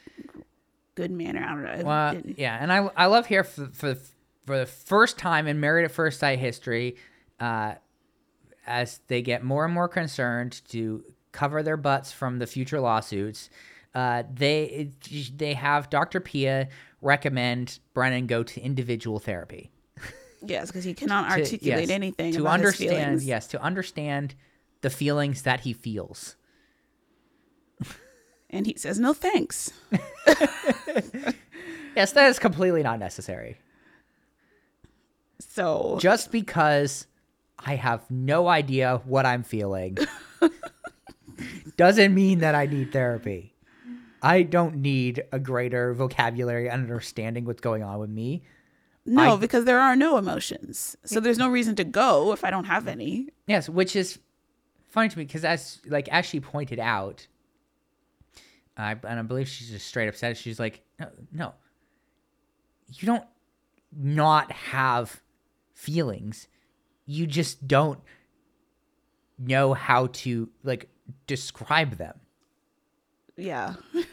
good manner. I don't know. It Well, yeah, and I I love here for for for the first time in Married at First Sight history, uh, as they get more and more concerned to cover their butts from the future lawsuits, uh, they they have Dr. Pia recommend Brennan go to individual therapy Yes, because he cannot to- articulate yes, anything to understand. Yes, to understand the feelings that he feels. And he says, "No thanks." Yes, that is completely not necessary. So just because I have no idea what I'm feeling doesn't mean that I need therapy. I don't need a greater vocabulary and understanding what's going on with me. no, I- because there are no emotions. So there's no reason to go if I don't have any. Yes, which is funny to me because as like as she pointed out, I and I believe she's just straight up said she's like, no, no, you don't not have feelings. You just don't know how to like describe them. Yeah.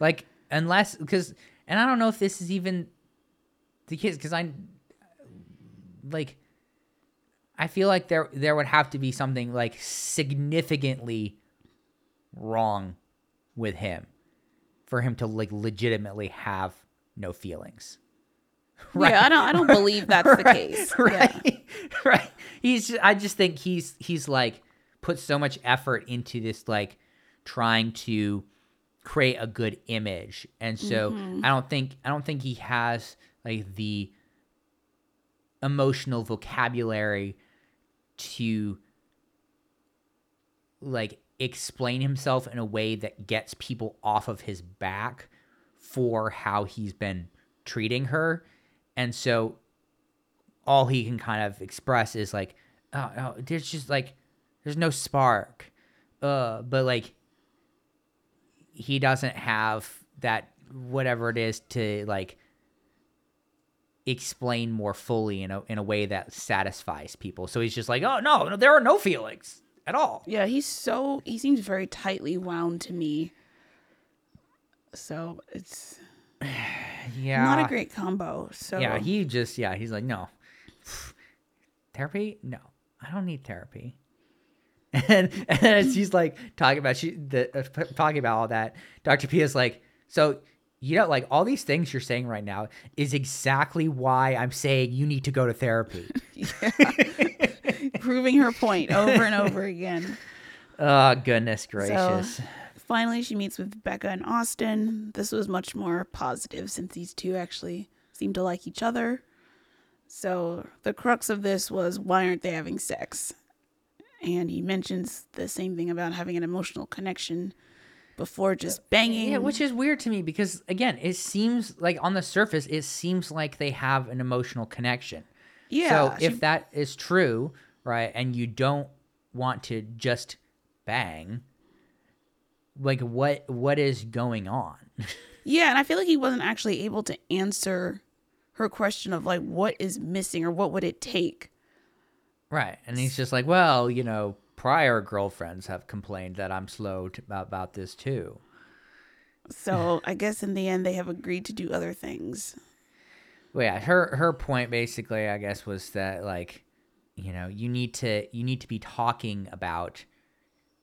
Like unless because and I don't know if this is even the case because I like I feel like there there would have to be something like significantly wrong with him for him to like legitimately have no feelings. Yeah, I don't I don't believe that's the case. Yeah. right right he's i just think he's he's like put so much effort into this like trying to create a good image and so Mm-hmm. i don't think i don't think he has like the emotional vocabulary to like explain himself in a way that gets people off of his back for how he's been treating her and so all he can kind of express is like, oh, oh there's just like, there's no spark. Uh, but like, he doesn't have that whatever it is to like explain more fully in a in a way that satisfies people. So he's just like, "Oh no, no there are no feelings at all." Yeah, he's so he seems very tightly wound to me. So it's Yeah. not a great combo. So Yeah, he just yeah, he's like, "No. therapy? No. I don't need therapy." And and she's like talking about she the uh, talking about all that. Dr. P is like, "So you know, like all these things you're saying right now is exactly why I'm saying you need to go to therapy. proving her point over and over again. oh, goodness gracious. Finally, she meets with Becca and Austin. This was much more positive since these two actually seem to like each other. So, the crux of this was why aren't they having sex? And he mentions the same thing about having an emotional connection before just banging. Yeah, which is weird to me because again, it seems like on the surface, it seems like they have an emotional connection. Yeah, so she- if that is true, right, and you don't want to just bang, like what what is going on? Yeah, and I feel like he wasn't actually able to answer her question of like what is missing or what would it take. right, and he's just like, well, you know, prior girlfriends have complained that I'm slow to, about, about this too. So I guess in the end they have agreed to do other things. Well, yeah, her her point basically, I guess, was that like, you know, you need to you need to be talking about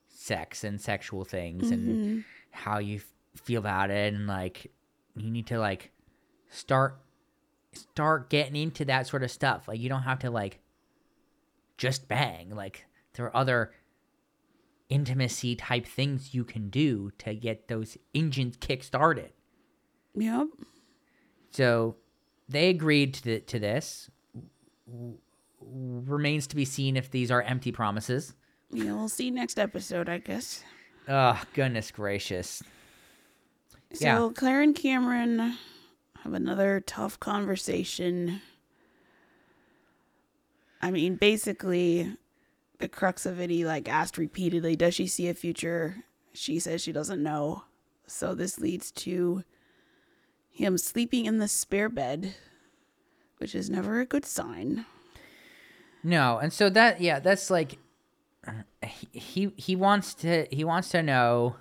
sex and sexual things and mm-hmm. how you f- feel about it, and like, you need to like start start getting into that sort of stuff. Like, you don't have to like just bang. Like, there are other intimacy type things you can do to get those engines kick started. Yep. So they agreed to, th- to this. W- remains to be seen if these are empty promises. Yeah, we'll see next episode, I guess. Oh, goodness gracious. So Yeah. Claire and Cameron have another tough conversation. I mean, basically, the crux of it, he like asked repeatedly, "Does she see a future?" She says she doesn't know. So this leads to him sleeping in the spare bed, which is never a good sign. No, and so that yeah, that's like he he, wants to he wants to know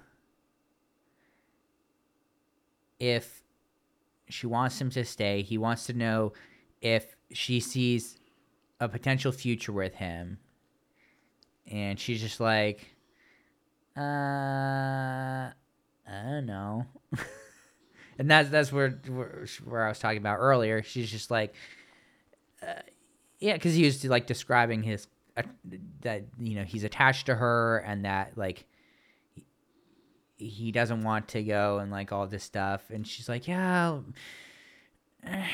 if she wants him to stay. He wants to know if she sees a potential future with him. And she's just like uh I don't know. and that's that's where, where where I was talking about earlier. She's just like yeah, because he was like describing his uh, that you know he's attached to her and that like he- he doesn't want to go and like all this stuff, and she's like, yeah, I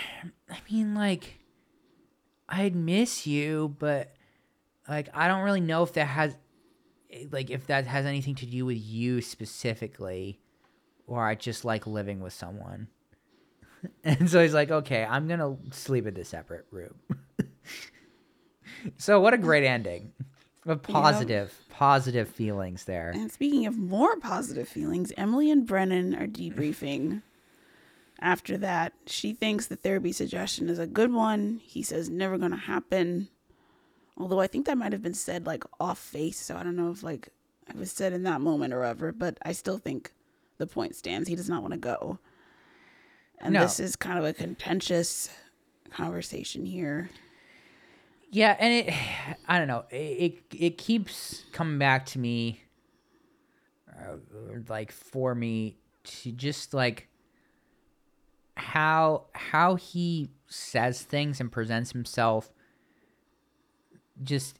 mean like I'd miss you, but like I don't really know if that has like if that has anything to do with you specifically, or I just like living with someone. And so he's like, okay, I'm gonna sleep in a separate room. so what a great ending. Of positive, positive feelings there. And speaking of more positive feelings, Emily and Brennan are debriefing. After that, she thinks the therapy suggestion is a good one. He says never gonna happen. Although I think that might have been said like off face, so I don't know if like it was said in that moment or ever, but I still think the point stands. He does not want to go. And No. this is kind of a contentious conversation here. Yeah, and it, I don't know, it it, it keeps coming back to me, uh, like for me to just like how how he says things and presents himself just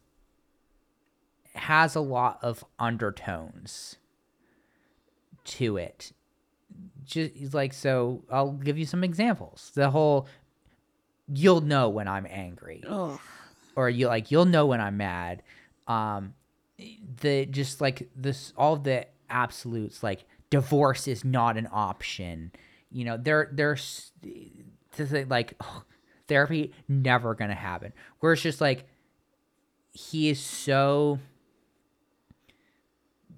has a lot of undertones to it just like so i'll give you some examples the whole you'll know when i'm angry Oh, or you like you'll know when I'm mad. Um, the just like this all the absolutes like divorce is not an option. You know, there there's to say like therapy never gonna happen. Where it's just like he is so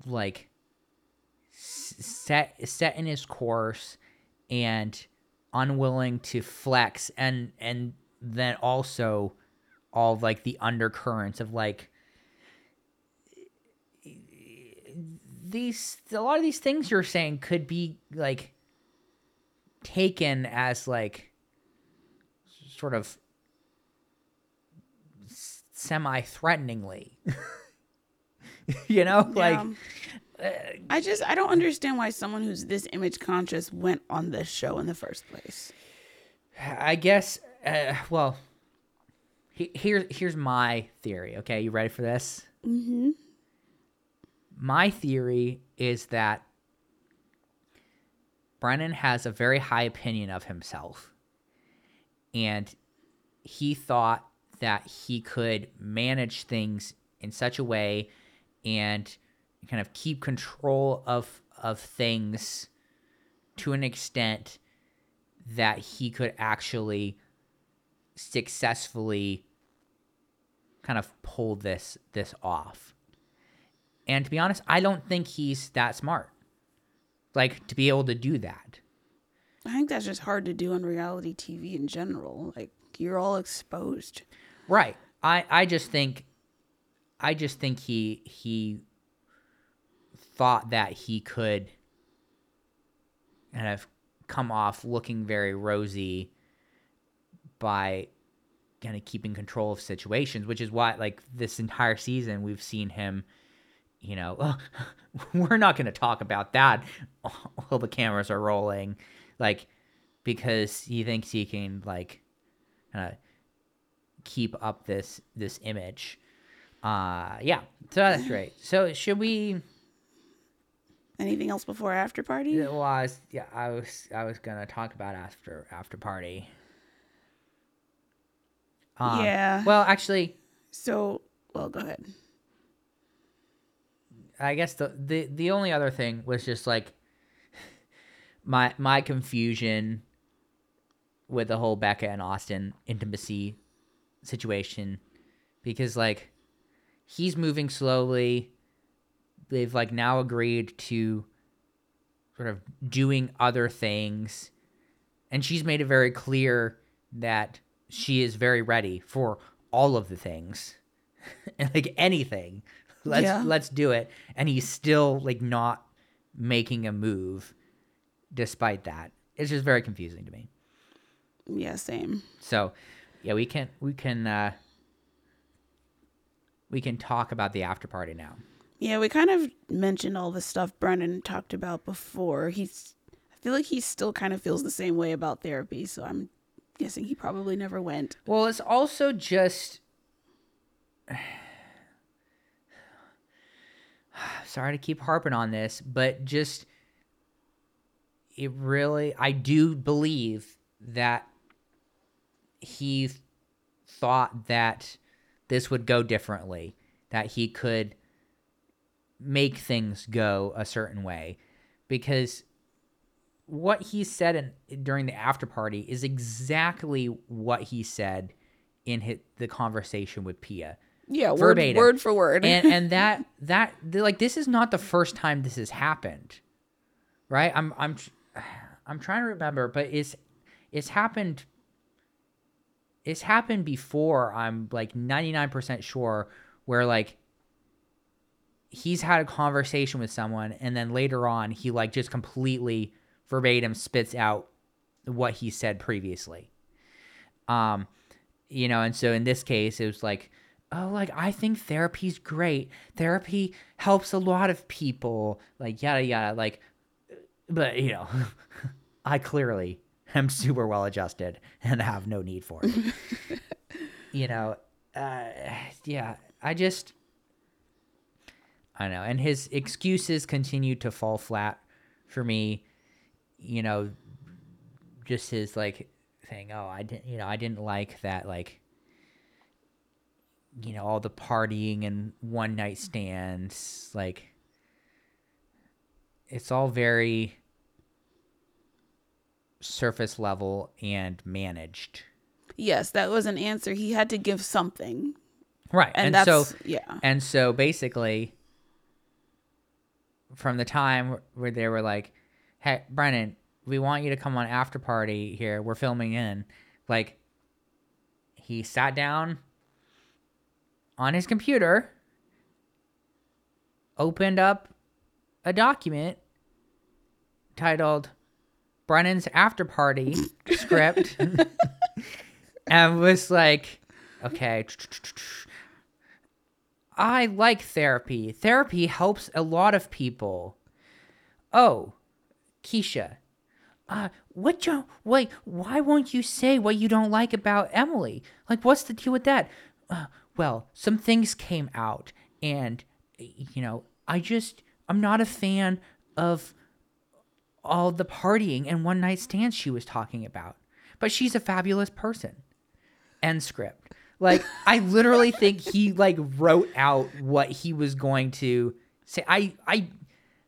like set set in his course and unwilling to flex and and then also all of like the undercurrents of like these a lot of these things you're saying could be like taken as like sort of semi threateningly you know like Yeah. I just I don't understand why someone who's this image conscious went on this show in the first place. I guess. Uh, well, he, here here's my theory. Okay, you ready for this? Mm-hmm. My theory is that Brennan has a very high opinion of himself, and he thought that he could manage things in such a way and kind of keep control of of things to an extent that he could actually successfully kind of pull this this off. And to be honest, I don't think he's that smart. Like to be able to do that. I think that's just hard to do on reality TV in general. Like you're all exposed. Right. I I just think I just think he he thought that he could kind of come off looking very rosy by kind of keeping control of situations, which is why like this entire season we've seen him you know, we're not going to talk about that while the cameras are rolling like because he thinks he can like kind of keep up this this image. Uh yeah, so that's great. So should we Anything else before after party? Yeah, well, I was, yeah, I was, I was gonna talk about after after party. Um, Yeah. Well, actually, So, well, go ahead. I guess the the the only other thing was just like my my confusion with the whole Becca and Austin intimacy situation because like he's moving slowly. They've like now agreed to sort of doing other things. And she's made it very clear that she is very ready for all of the things. And like anything. Let's Yeah. let's do it. And he's still like not making a move despite that. It's just very confusing to me. Yeah, same. so yeah we can we can uh we can talk about the after party now Yeah, we kind of mentioned all the stuff Brennan talked about before. He's, I feel like he still kind of feels the same way about therapy, so I'm guessing he probably never went. Well, it's also just. Sorry to keep harping on this, but just. It really. I do believe that he thought that this would go differently, that he could make things go a certain way. Because what he said in, during the after party is exactly what he said in his, the conversation with Pia. Yeah, word, Verbatim. word for word. And and that that like this is not the first time this has happened. Right? I'm I'm I'm trying to remember, but it's it's happened it's happened before, I'm like 99% sure where like he's had a conversation with someone and then later on he like just completely verbatim spits out what he said previously. Um you know and so in this case it was like oh like i think therapy's great. Therapy helps a lot of people like yada yada like but you know i clearly am super well adjusted and have no need for it. You know uh yeah i just I know. And his excuses continue to fall flat for me. You know, just his like saying, "Oh, I didn't, you know, I didn't like that like you know, all the partying and one night stands like it's all very surface level and managed. Yes, that was an answer. He had to give something. Right. And, And, that's so yeah. and so basically from the time where they were like, "Hey, Brennan, we want you to come on after party here. We're filming in." Like he sat down on his computer, opened up a document titled Brennan's After Party script and was like, okay, I like therapy. Therapy helps a lot of people. Oh, Keisha. Uh, what you wait? Why won't you say what you don't like about Emily? Like, what's the deal with that? Uh, well, some things came out, and you know, I just I'm not a fan of all the partying and one night stands she was talking about. But she's a fabulous person. End script. Like I literally think he like wrote out what he was going to say. I I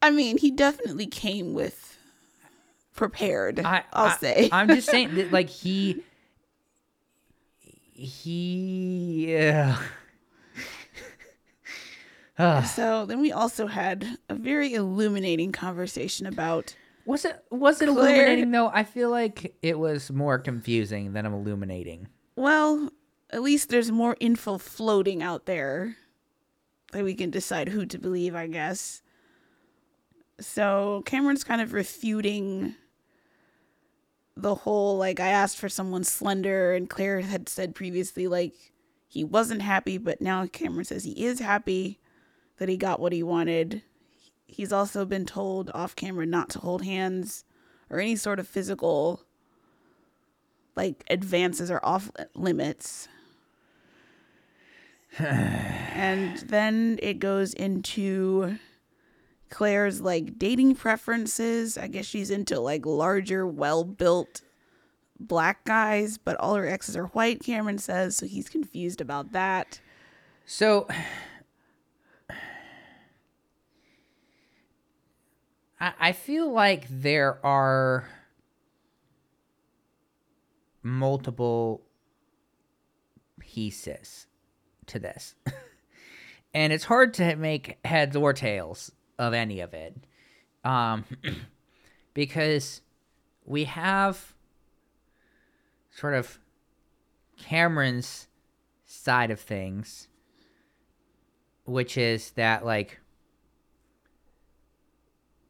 I mean, he definitely came with prepared. I will say. I'm just saying that like he he yeah. Ugh. so then we also had a very illuminating conversation about was it was it Claire- illuminating though? I feel like it was more confusing than illuminating. well, at least there's more info floating out there that we can decide who to believe, I guess. So Cameron's kind of refuting the whole like I asked for someone slender and Claire had said previously like he wasn't happy, but now Cameron says he is happy that he got what he wanted. He's also been told off camera not to hold hands or any sort of physical like advances are off limits. And then it goes into Claire's like dating preferences. I guess she's into like larger, well built black guys, but all her exes are white, Cameron says, so he's confused about that. So I I feel like there are multiple pieces to this. and it's hard to make heads or tails of any of it. Um because we have sort of Cameron's side of things which is that like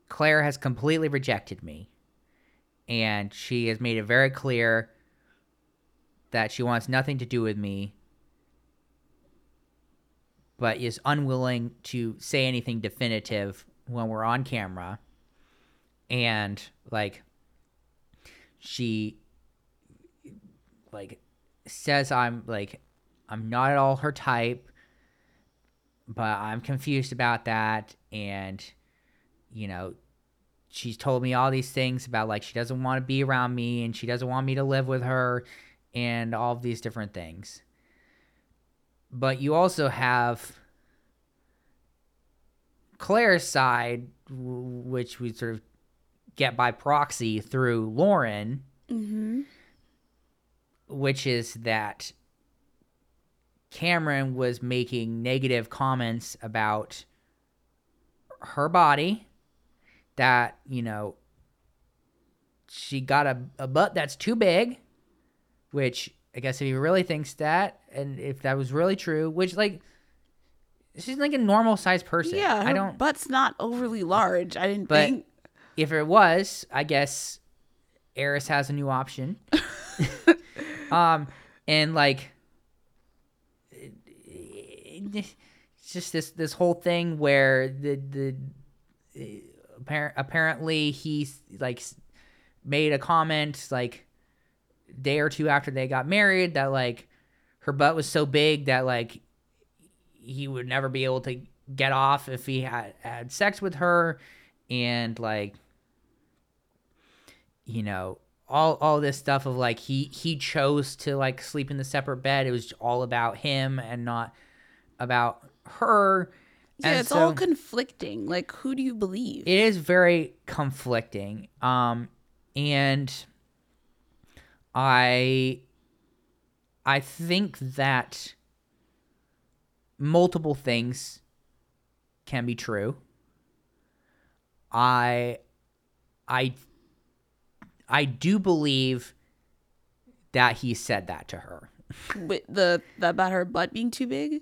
Claire has completely rejected me and she has made it very clear that she wants nothing to do with me but is unwilling to say anything definitive when we're on camera. And like she like says I'm like I'm not at all her type but I'm confused about that. And you know she's told me all these things about like she doesn't want to be around me and she doesn't want me to live with her and all of these different things but you also have Claire's side which we sort of get by proxy through Lauren Mm-hmm. which is that Cameron was making negative comments about her body that, you know, she got a, a butt that's too big, which I guess if he really thinks that, and if that was really true, which, like, she's like a normal sized person. Yeah, I don't, butt's not overly large. I didn't But- think. if it was, I guess Airris has a new option. um, and like, it's just this this whole thing where the the apparent apparently he like made a comment like day or two after they got married that like her butt was so big that like he would never be able to get off if he had had sex with her and like you know all all this stuff of like he he chose to like sleep in the separate bed it was all about him and not about her Yeah, And it's so all conflicting. Like, who do you believe? it is very conflicting um and i I think that multiple things can be true. I I I do believe that he said that to her. With the, the about her butt being too big.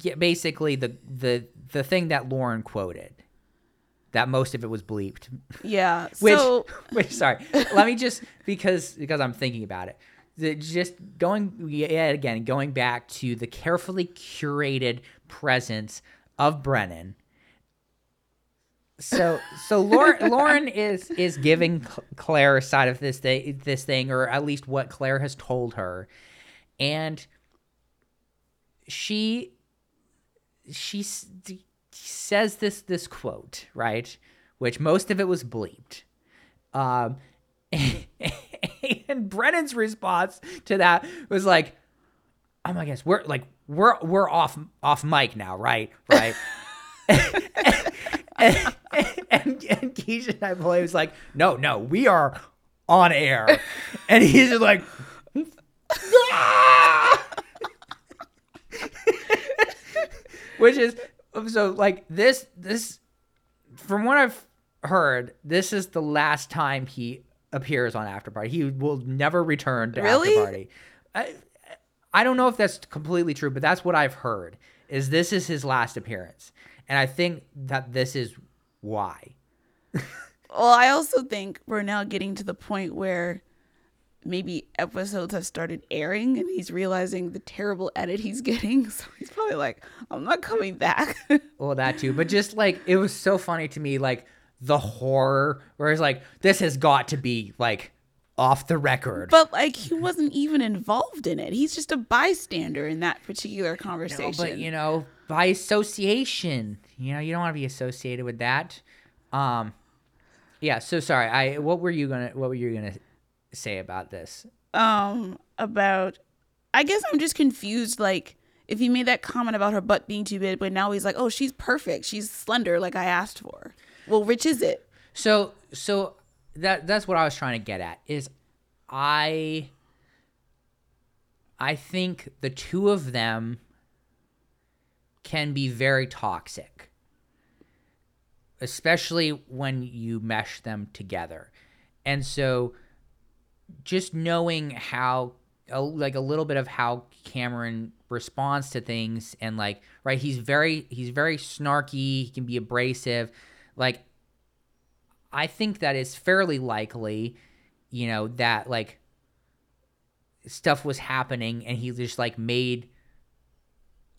Yeah, basically the the the thing that Lauren quoted. That most of it was bleeped. Yeah. Which, so which sorry, let me just because because I'm thinking about it. The, just going yet again, going back to the carefully curated presence of Brennan. So so Lauren Lauren is is giving Claire a side of this thing this thing, or at least what Claire has told her, and she she s- d- says this this quote right, which most of it was bleeped. Um, and Brennan's response to that was like, "Oh my gosh, we're like we're we're off off mic now, right? Right." and, and, and Keisha I believe was like, "No, no, we are on air," and he's just like. Which is so like this this from what I've heard, this is the last time he appears on After Party. He will never return to Really? After Party. I, I don't know if that's completely true, but that's what I've heard. Is this is his last appearance, and I think that this is why. Well, I also think we're now getting to the point where maybe episodes have started airing and he's realizing the terrible edit he's getting. So he's probably like, I'm not coming back. Well, that too, but just like it was so funny to me, like the horror, where it's like this has got to be like off the record. but like, he wasn't even involved in it. He's just a bystander in that particular No, conversation. but you know, by association, you know, you don't want to be associated with that. Um, yeah. So sorry. I what were you gonna what were you gonna say about this? um, about, I guess I'm just confused. Like, if he made that comment about her butt being too big, but now he's like, oh, she's perfect. She's slender, like I asked for. Well, which is it? So so that that's what I was trying to get at is I I think the two of them can be very toxic. Especially when you mesh them together. And so just knowing how a, like a little bit of how Cameron responds to things and like right he's very he's very snarky he can be abrasive like I think that it's fairly likely, you know, that like stuff was happening and he just like made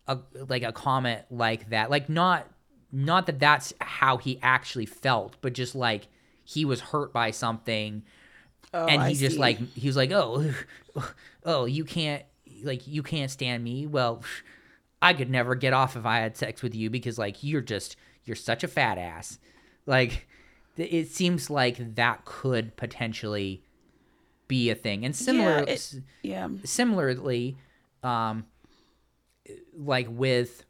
a like a comment like that. Like not not that that's how he actually felt, but just like he was hurt by something Oh, and I just see. like he was like, "Oh, oh, you can't like you can't stand me." Well, I could never get off if I had sex with you because like you're just you're such a fat ass. Like it seems like that could potentially be a thing. And similar Yeah, it- yeah. similarly um like with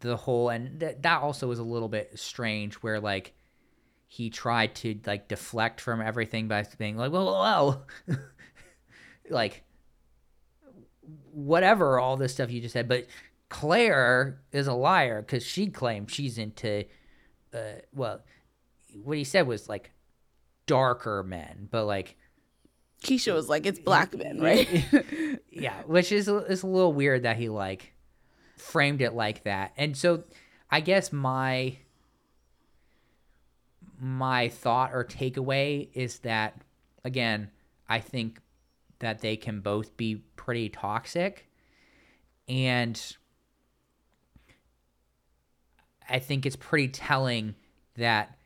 the whole and th- that also was a little bit strange where like he tried to like deflect from everything by being like well well like whatever all this stuff you just said but claire is a liar because she claimed she's into uh well what he said was like darker men but like Keisha was like, it's black men, right? yeah, which is is a little weird that he like framed it like that. And so I guess my my thought or takeaway is that again, I think that they can both be pretty toxic and I think it's pretty telling that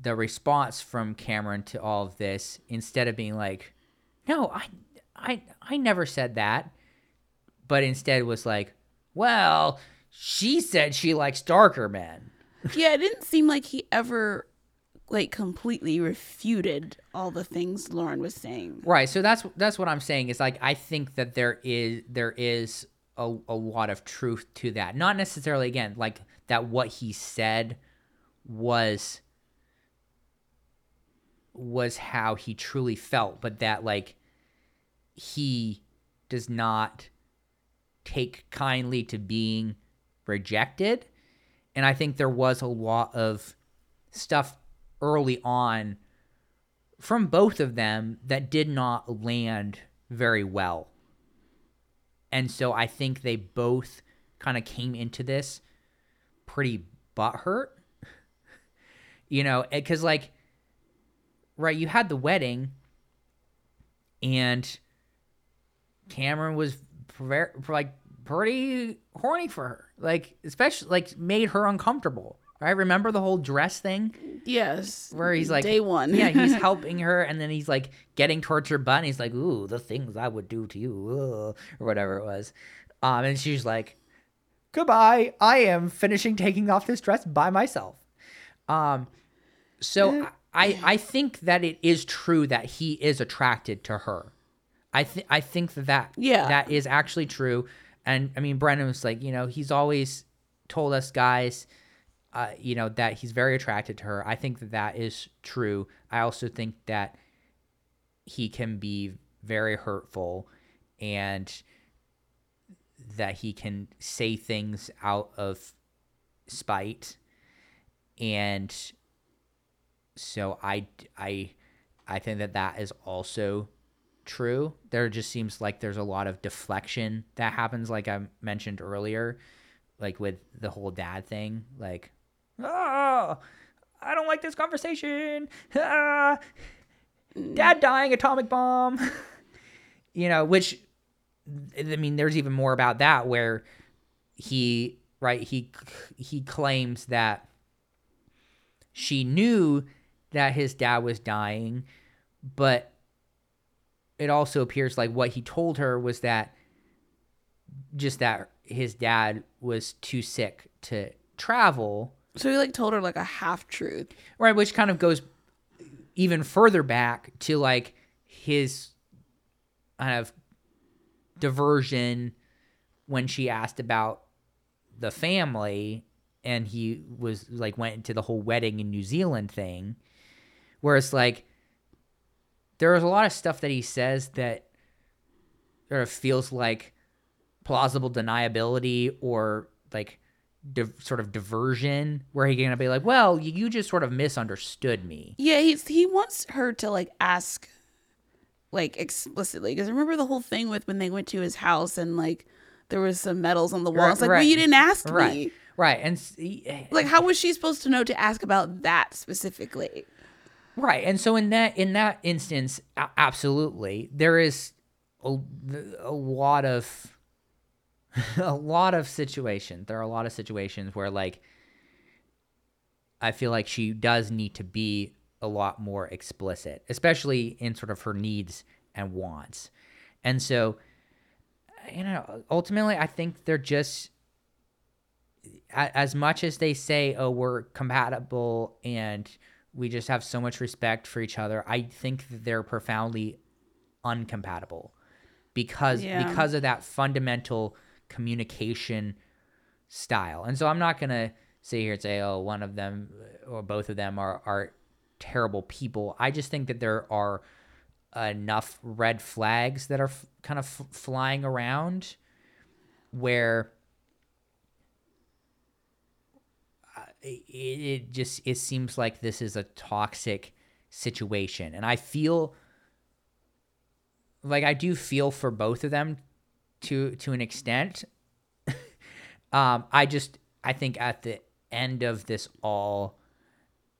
the response from Cameron to all of this instead of being like no, I I I never said that. But instead was like, well, she said she likes darker men. yeah, it didn't seem like he ever like completely refuted all the things Lauren was saying. Right. So that's that's what I'm saying is like I think that there is there is a, a lot of truth to that. Not necessarily again like that what he said was was how he truly felt, but that like he does not take kindly to being rejected. And I think there was a lot of stuff early on from both of them that did not land very well. And so I think they both kind of came into this pretty butthurt. You know, eh, because like, right, you had the wedding, and Cameron was like pretty horny for her, like especially like made her uncomfortable. Right? Remember the whole dress thing? Yes. Where he's like day one. yeah, he's helping her, and then he's like getting towards her butt, and he's like, "Ooh, the things I would do to you," ugh," or whatever it was. Um, and she's like, "Goodbye. I am finishing taking off this dress by myself." Um, so I I think that it is true that he is attracted to her. I think I think that that Yeah. that is actually true. And I mean, Brennan was like, you know, he's always told us guys, uh, you know, that he's very attracted to her. I think that that is true. I also think that he can be very hurtful and that he can say things out of spite and so i i i think that that is also true there just seems like there's a lot of deflection that happens like i mentioned earlier like with the whole dad thing like oh i don't like this conversation. Ah, dad dying atomic bomb. You know which i mean there's even more about that where he right he he claims that she knew that his dad was dying but it also appears like what he told her was that just that his dad was too sick to travel So he like told her like a half truth. right which kind of goes even further back to like his kind of diversion when she asked about the family and he was like went into the whole wedding in New Zealand thing where it's like there is a lot of stuff that he says that sort of feels like plausible deniability or like div- sort of diversion where he gonna be like well you, you just sort of misunderstood me Yeah, he's he wants her to like ask like explicitly because remember the whole thing with when they went to his house and like there was some medals on the wall. Right, It's like, right. well, you didn't ask right me. right and he- eh, Like, how was she supposed to know to ask about that specifically? Right. And so in that in that instance, absolutely, there is a, a lot of a lot of situations. There are a lot of situations where like I feel like she does need to be a lot more explicit, especially in sort of her needs and wants. And so you know, ultimately I think they're just as much as they say, "Oh, we're compatible and we just have so much respect for each other," I think that they're profoundly uncompatible because Yeah. because of that fundamental communication style. And so I'm not gonna sit here and say, "Oh, one of them or both of them are are terrible people." I just think that there are enough red flags that are f- kind of f- flying around where uh, it, it just it seems like this is a toxic situation and i feel like i do feel for both of them to to an extent um i just i think at the end of this all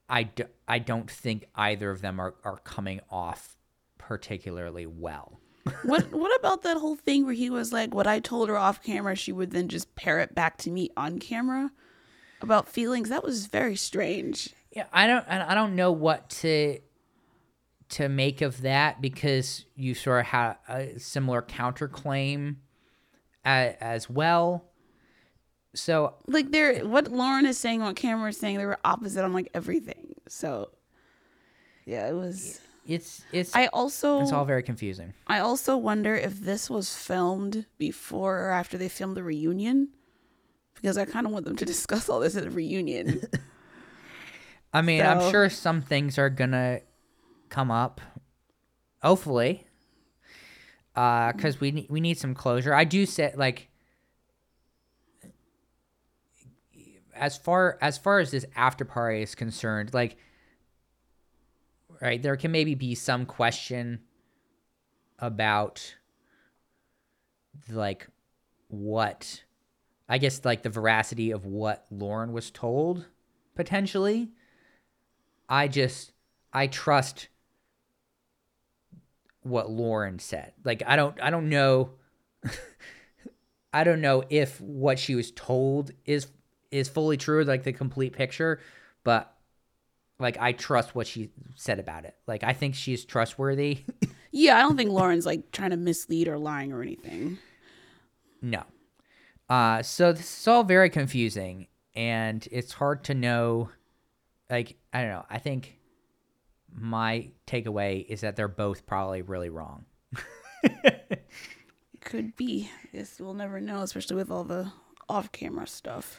i do, i don't think either of them are are coming off particularly well what What about that whole thing where he was like, "What I told her off camera, she would then just parrot back to me on camera about feelings." That was very strange. Yeah, I don't and I don't know what to to make of that because you sort of had a similar counterclaim as, as well. So Like, they're what Lauren is saying, what Cameron is saying, they were opposite on like everything. So, yeah, it was. it's it's I also it's all very confusing. I also wonder if this was filmed before or after they filmed the reunion, because I kind of want them to discuss all this at the reunion. I mean, I'm sure some things are gonna come up. Hopefully. Uh, because we we need some closure. I do say like as far as far as this after party is concerned, like right, there can maybe be some question about like what I guess like the veracity of what Lauren was told potentially. I just I trust what Lauren said. Like I don't I don't know I don't know if what she was told is is fully true, like the complete picture, but like I trust what she said about it. Like I think she's trustworthy. Yeah, I don't think Lauren's like trying to mislead or lying or anything. no. Uh so this is all very confusing and it's hard to know like I don't know. I think my takeaway is that they're both probably really wrong. Could be. Guess we'll never know, especially with all the off-camera stuff.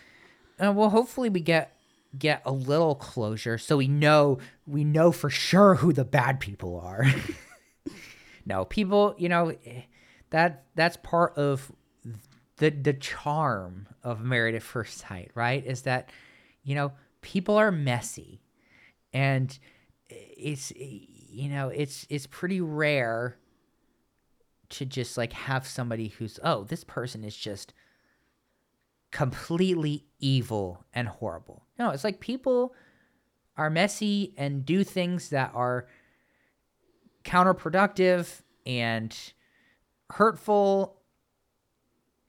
Uh, well, hopefully we get get a little closure so we know we know for sure who the bad people are. no, people, you know, that that's part of the the charm of Married at First Sight, right? Is that you know, people are messy and it's you know, it's it's pretty rare to just like have somebody who's oh, this person is just completely evil and horrible. No, it's like people are messy and do things that are counterproductive and hurtful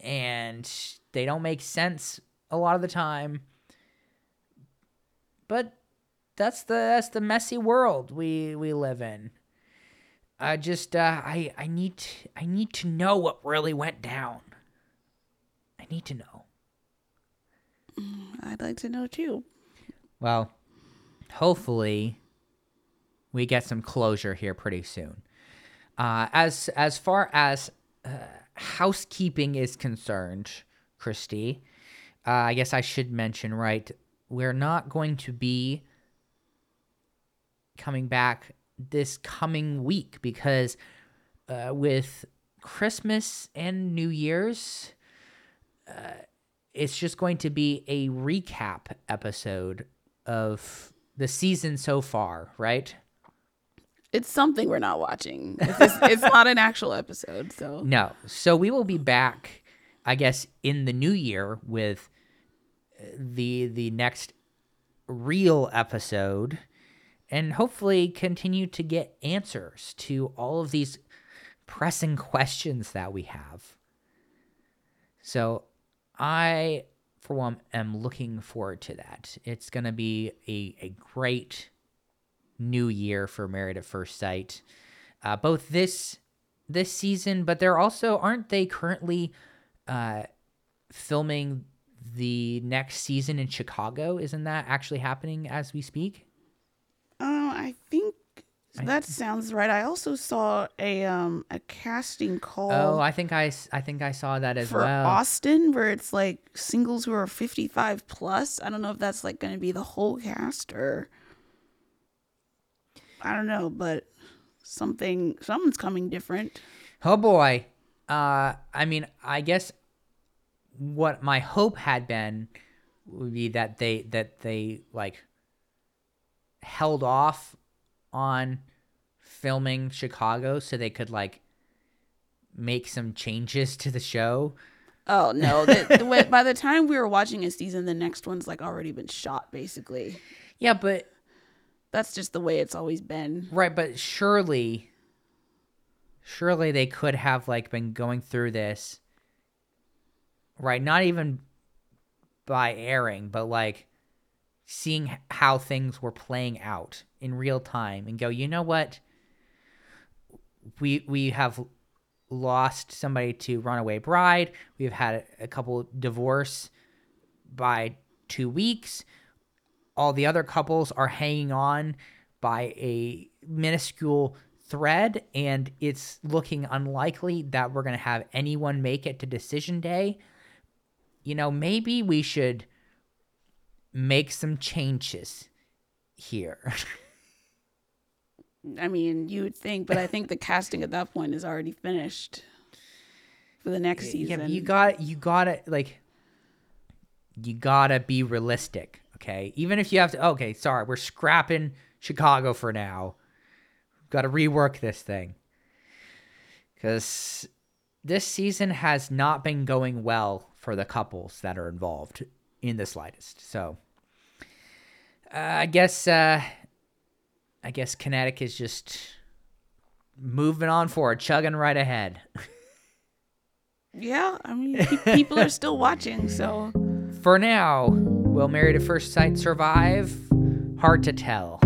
and they don't make sense a lot of the time. But that's the that's the messy world we we live in. I just uh, I I need to, I need to know what really went down. I need to know. I'd like to know too. Well, hopefully we get some closure here pretty soon. Uh, as as far as uh, housekeeping is concerned, Christy, uh, I guess I should mention right. We're not going to be coming back this coming week because uh, with Christmas and New Year's, uh, it's just going to be a recap episode of the season so far, right? It's something we're not watching. It's, just- it's not an actual episode, so No. So we will be back, I guess, in the new year with uh, the the next real episode and hopefully continue to get answers to all of these pressing questions that we have. So I for one am looking forward to that. It's going to be a a great new year for Married at First Sight. Uh, both this this season, but they're also aren't they currently uh, filming the next season in Chicago? Isn't that actually happening as we speak? I think that sounds right. I also saw a um a casting call Oh, I think I I think I saw that as for well. Austin where it's like singles who are 55 plus. I don't know if that's like going to be the whole cast or I don't know, but something something's coming different. Oh boy. Uh I mean, I guess what my hope had been would be that they that they like held off on filming Chicago so they could like make some changes to the show. Oh no! The, the by the time we were watching a season, the next one's like already been shot. Basically, Yeah, but that's just the way it's always been. right, but surely surely they could have like been going through this right, not even by airing, but like seeing how things were playing out in real time and go, "You know what? We we have lost somebody to runaway bride. We've had a, couple divorce by 2 weeks. All the other couples are hanging on by a minuscule thread and it's looking unlikely that we're going to have anyone make it to decision day. You know, maybe we should make some changes here. I mean, you would think, but I think the casting at that point is already finished for the next season. but you got you gotta like you gotta be realistic, okay? Even if you have to okay, sorry, we're scrapping Chicago for now. We've Gotta rework this thing. Cause this season has not been going well for the couples that are involved in the slightest. So I guess uh I guess Kinetic is just moving on forward, chugging right ahead. yeah, I mean, people are still watching, so For now, will Married at First Sight survive? Hard to tell.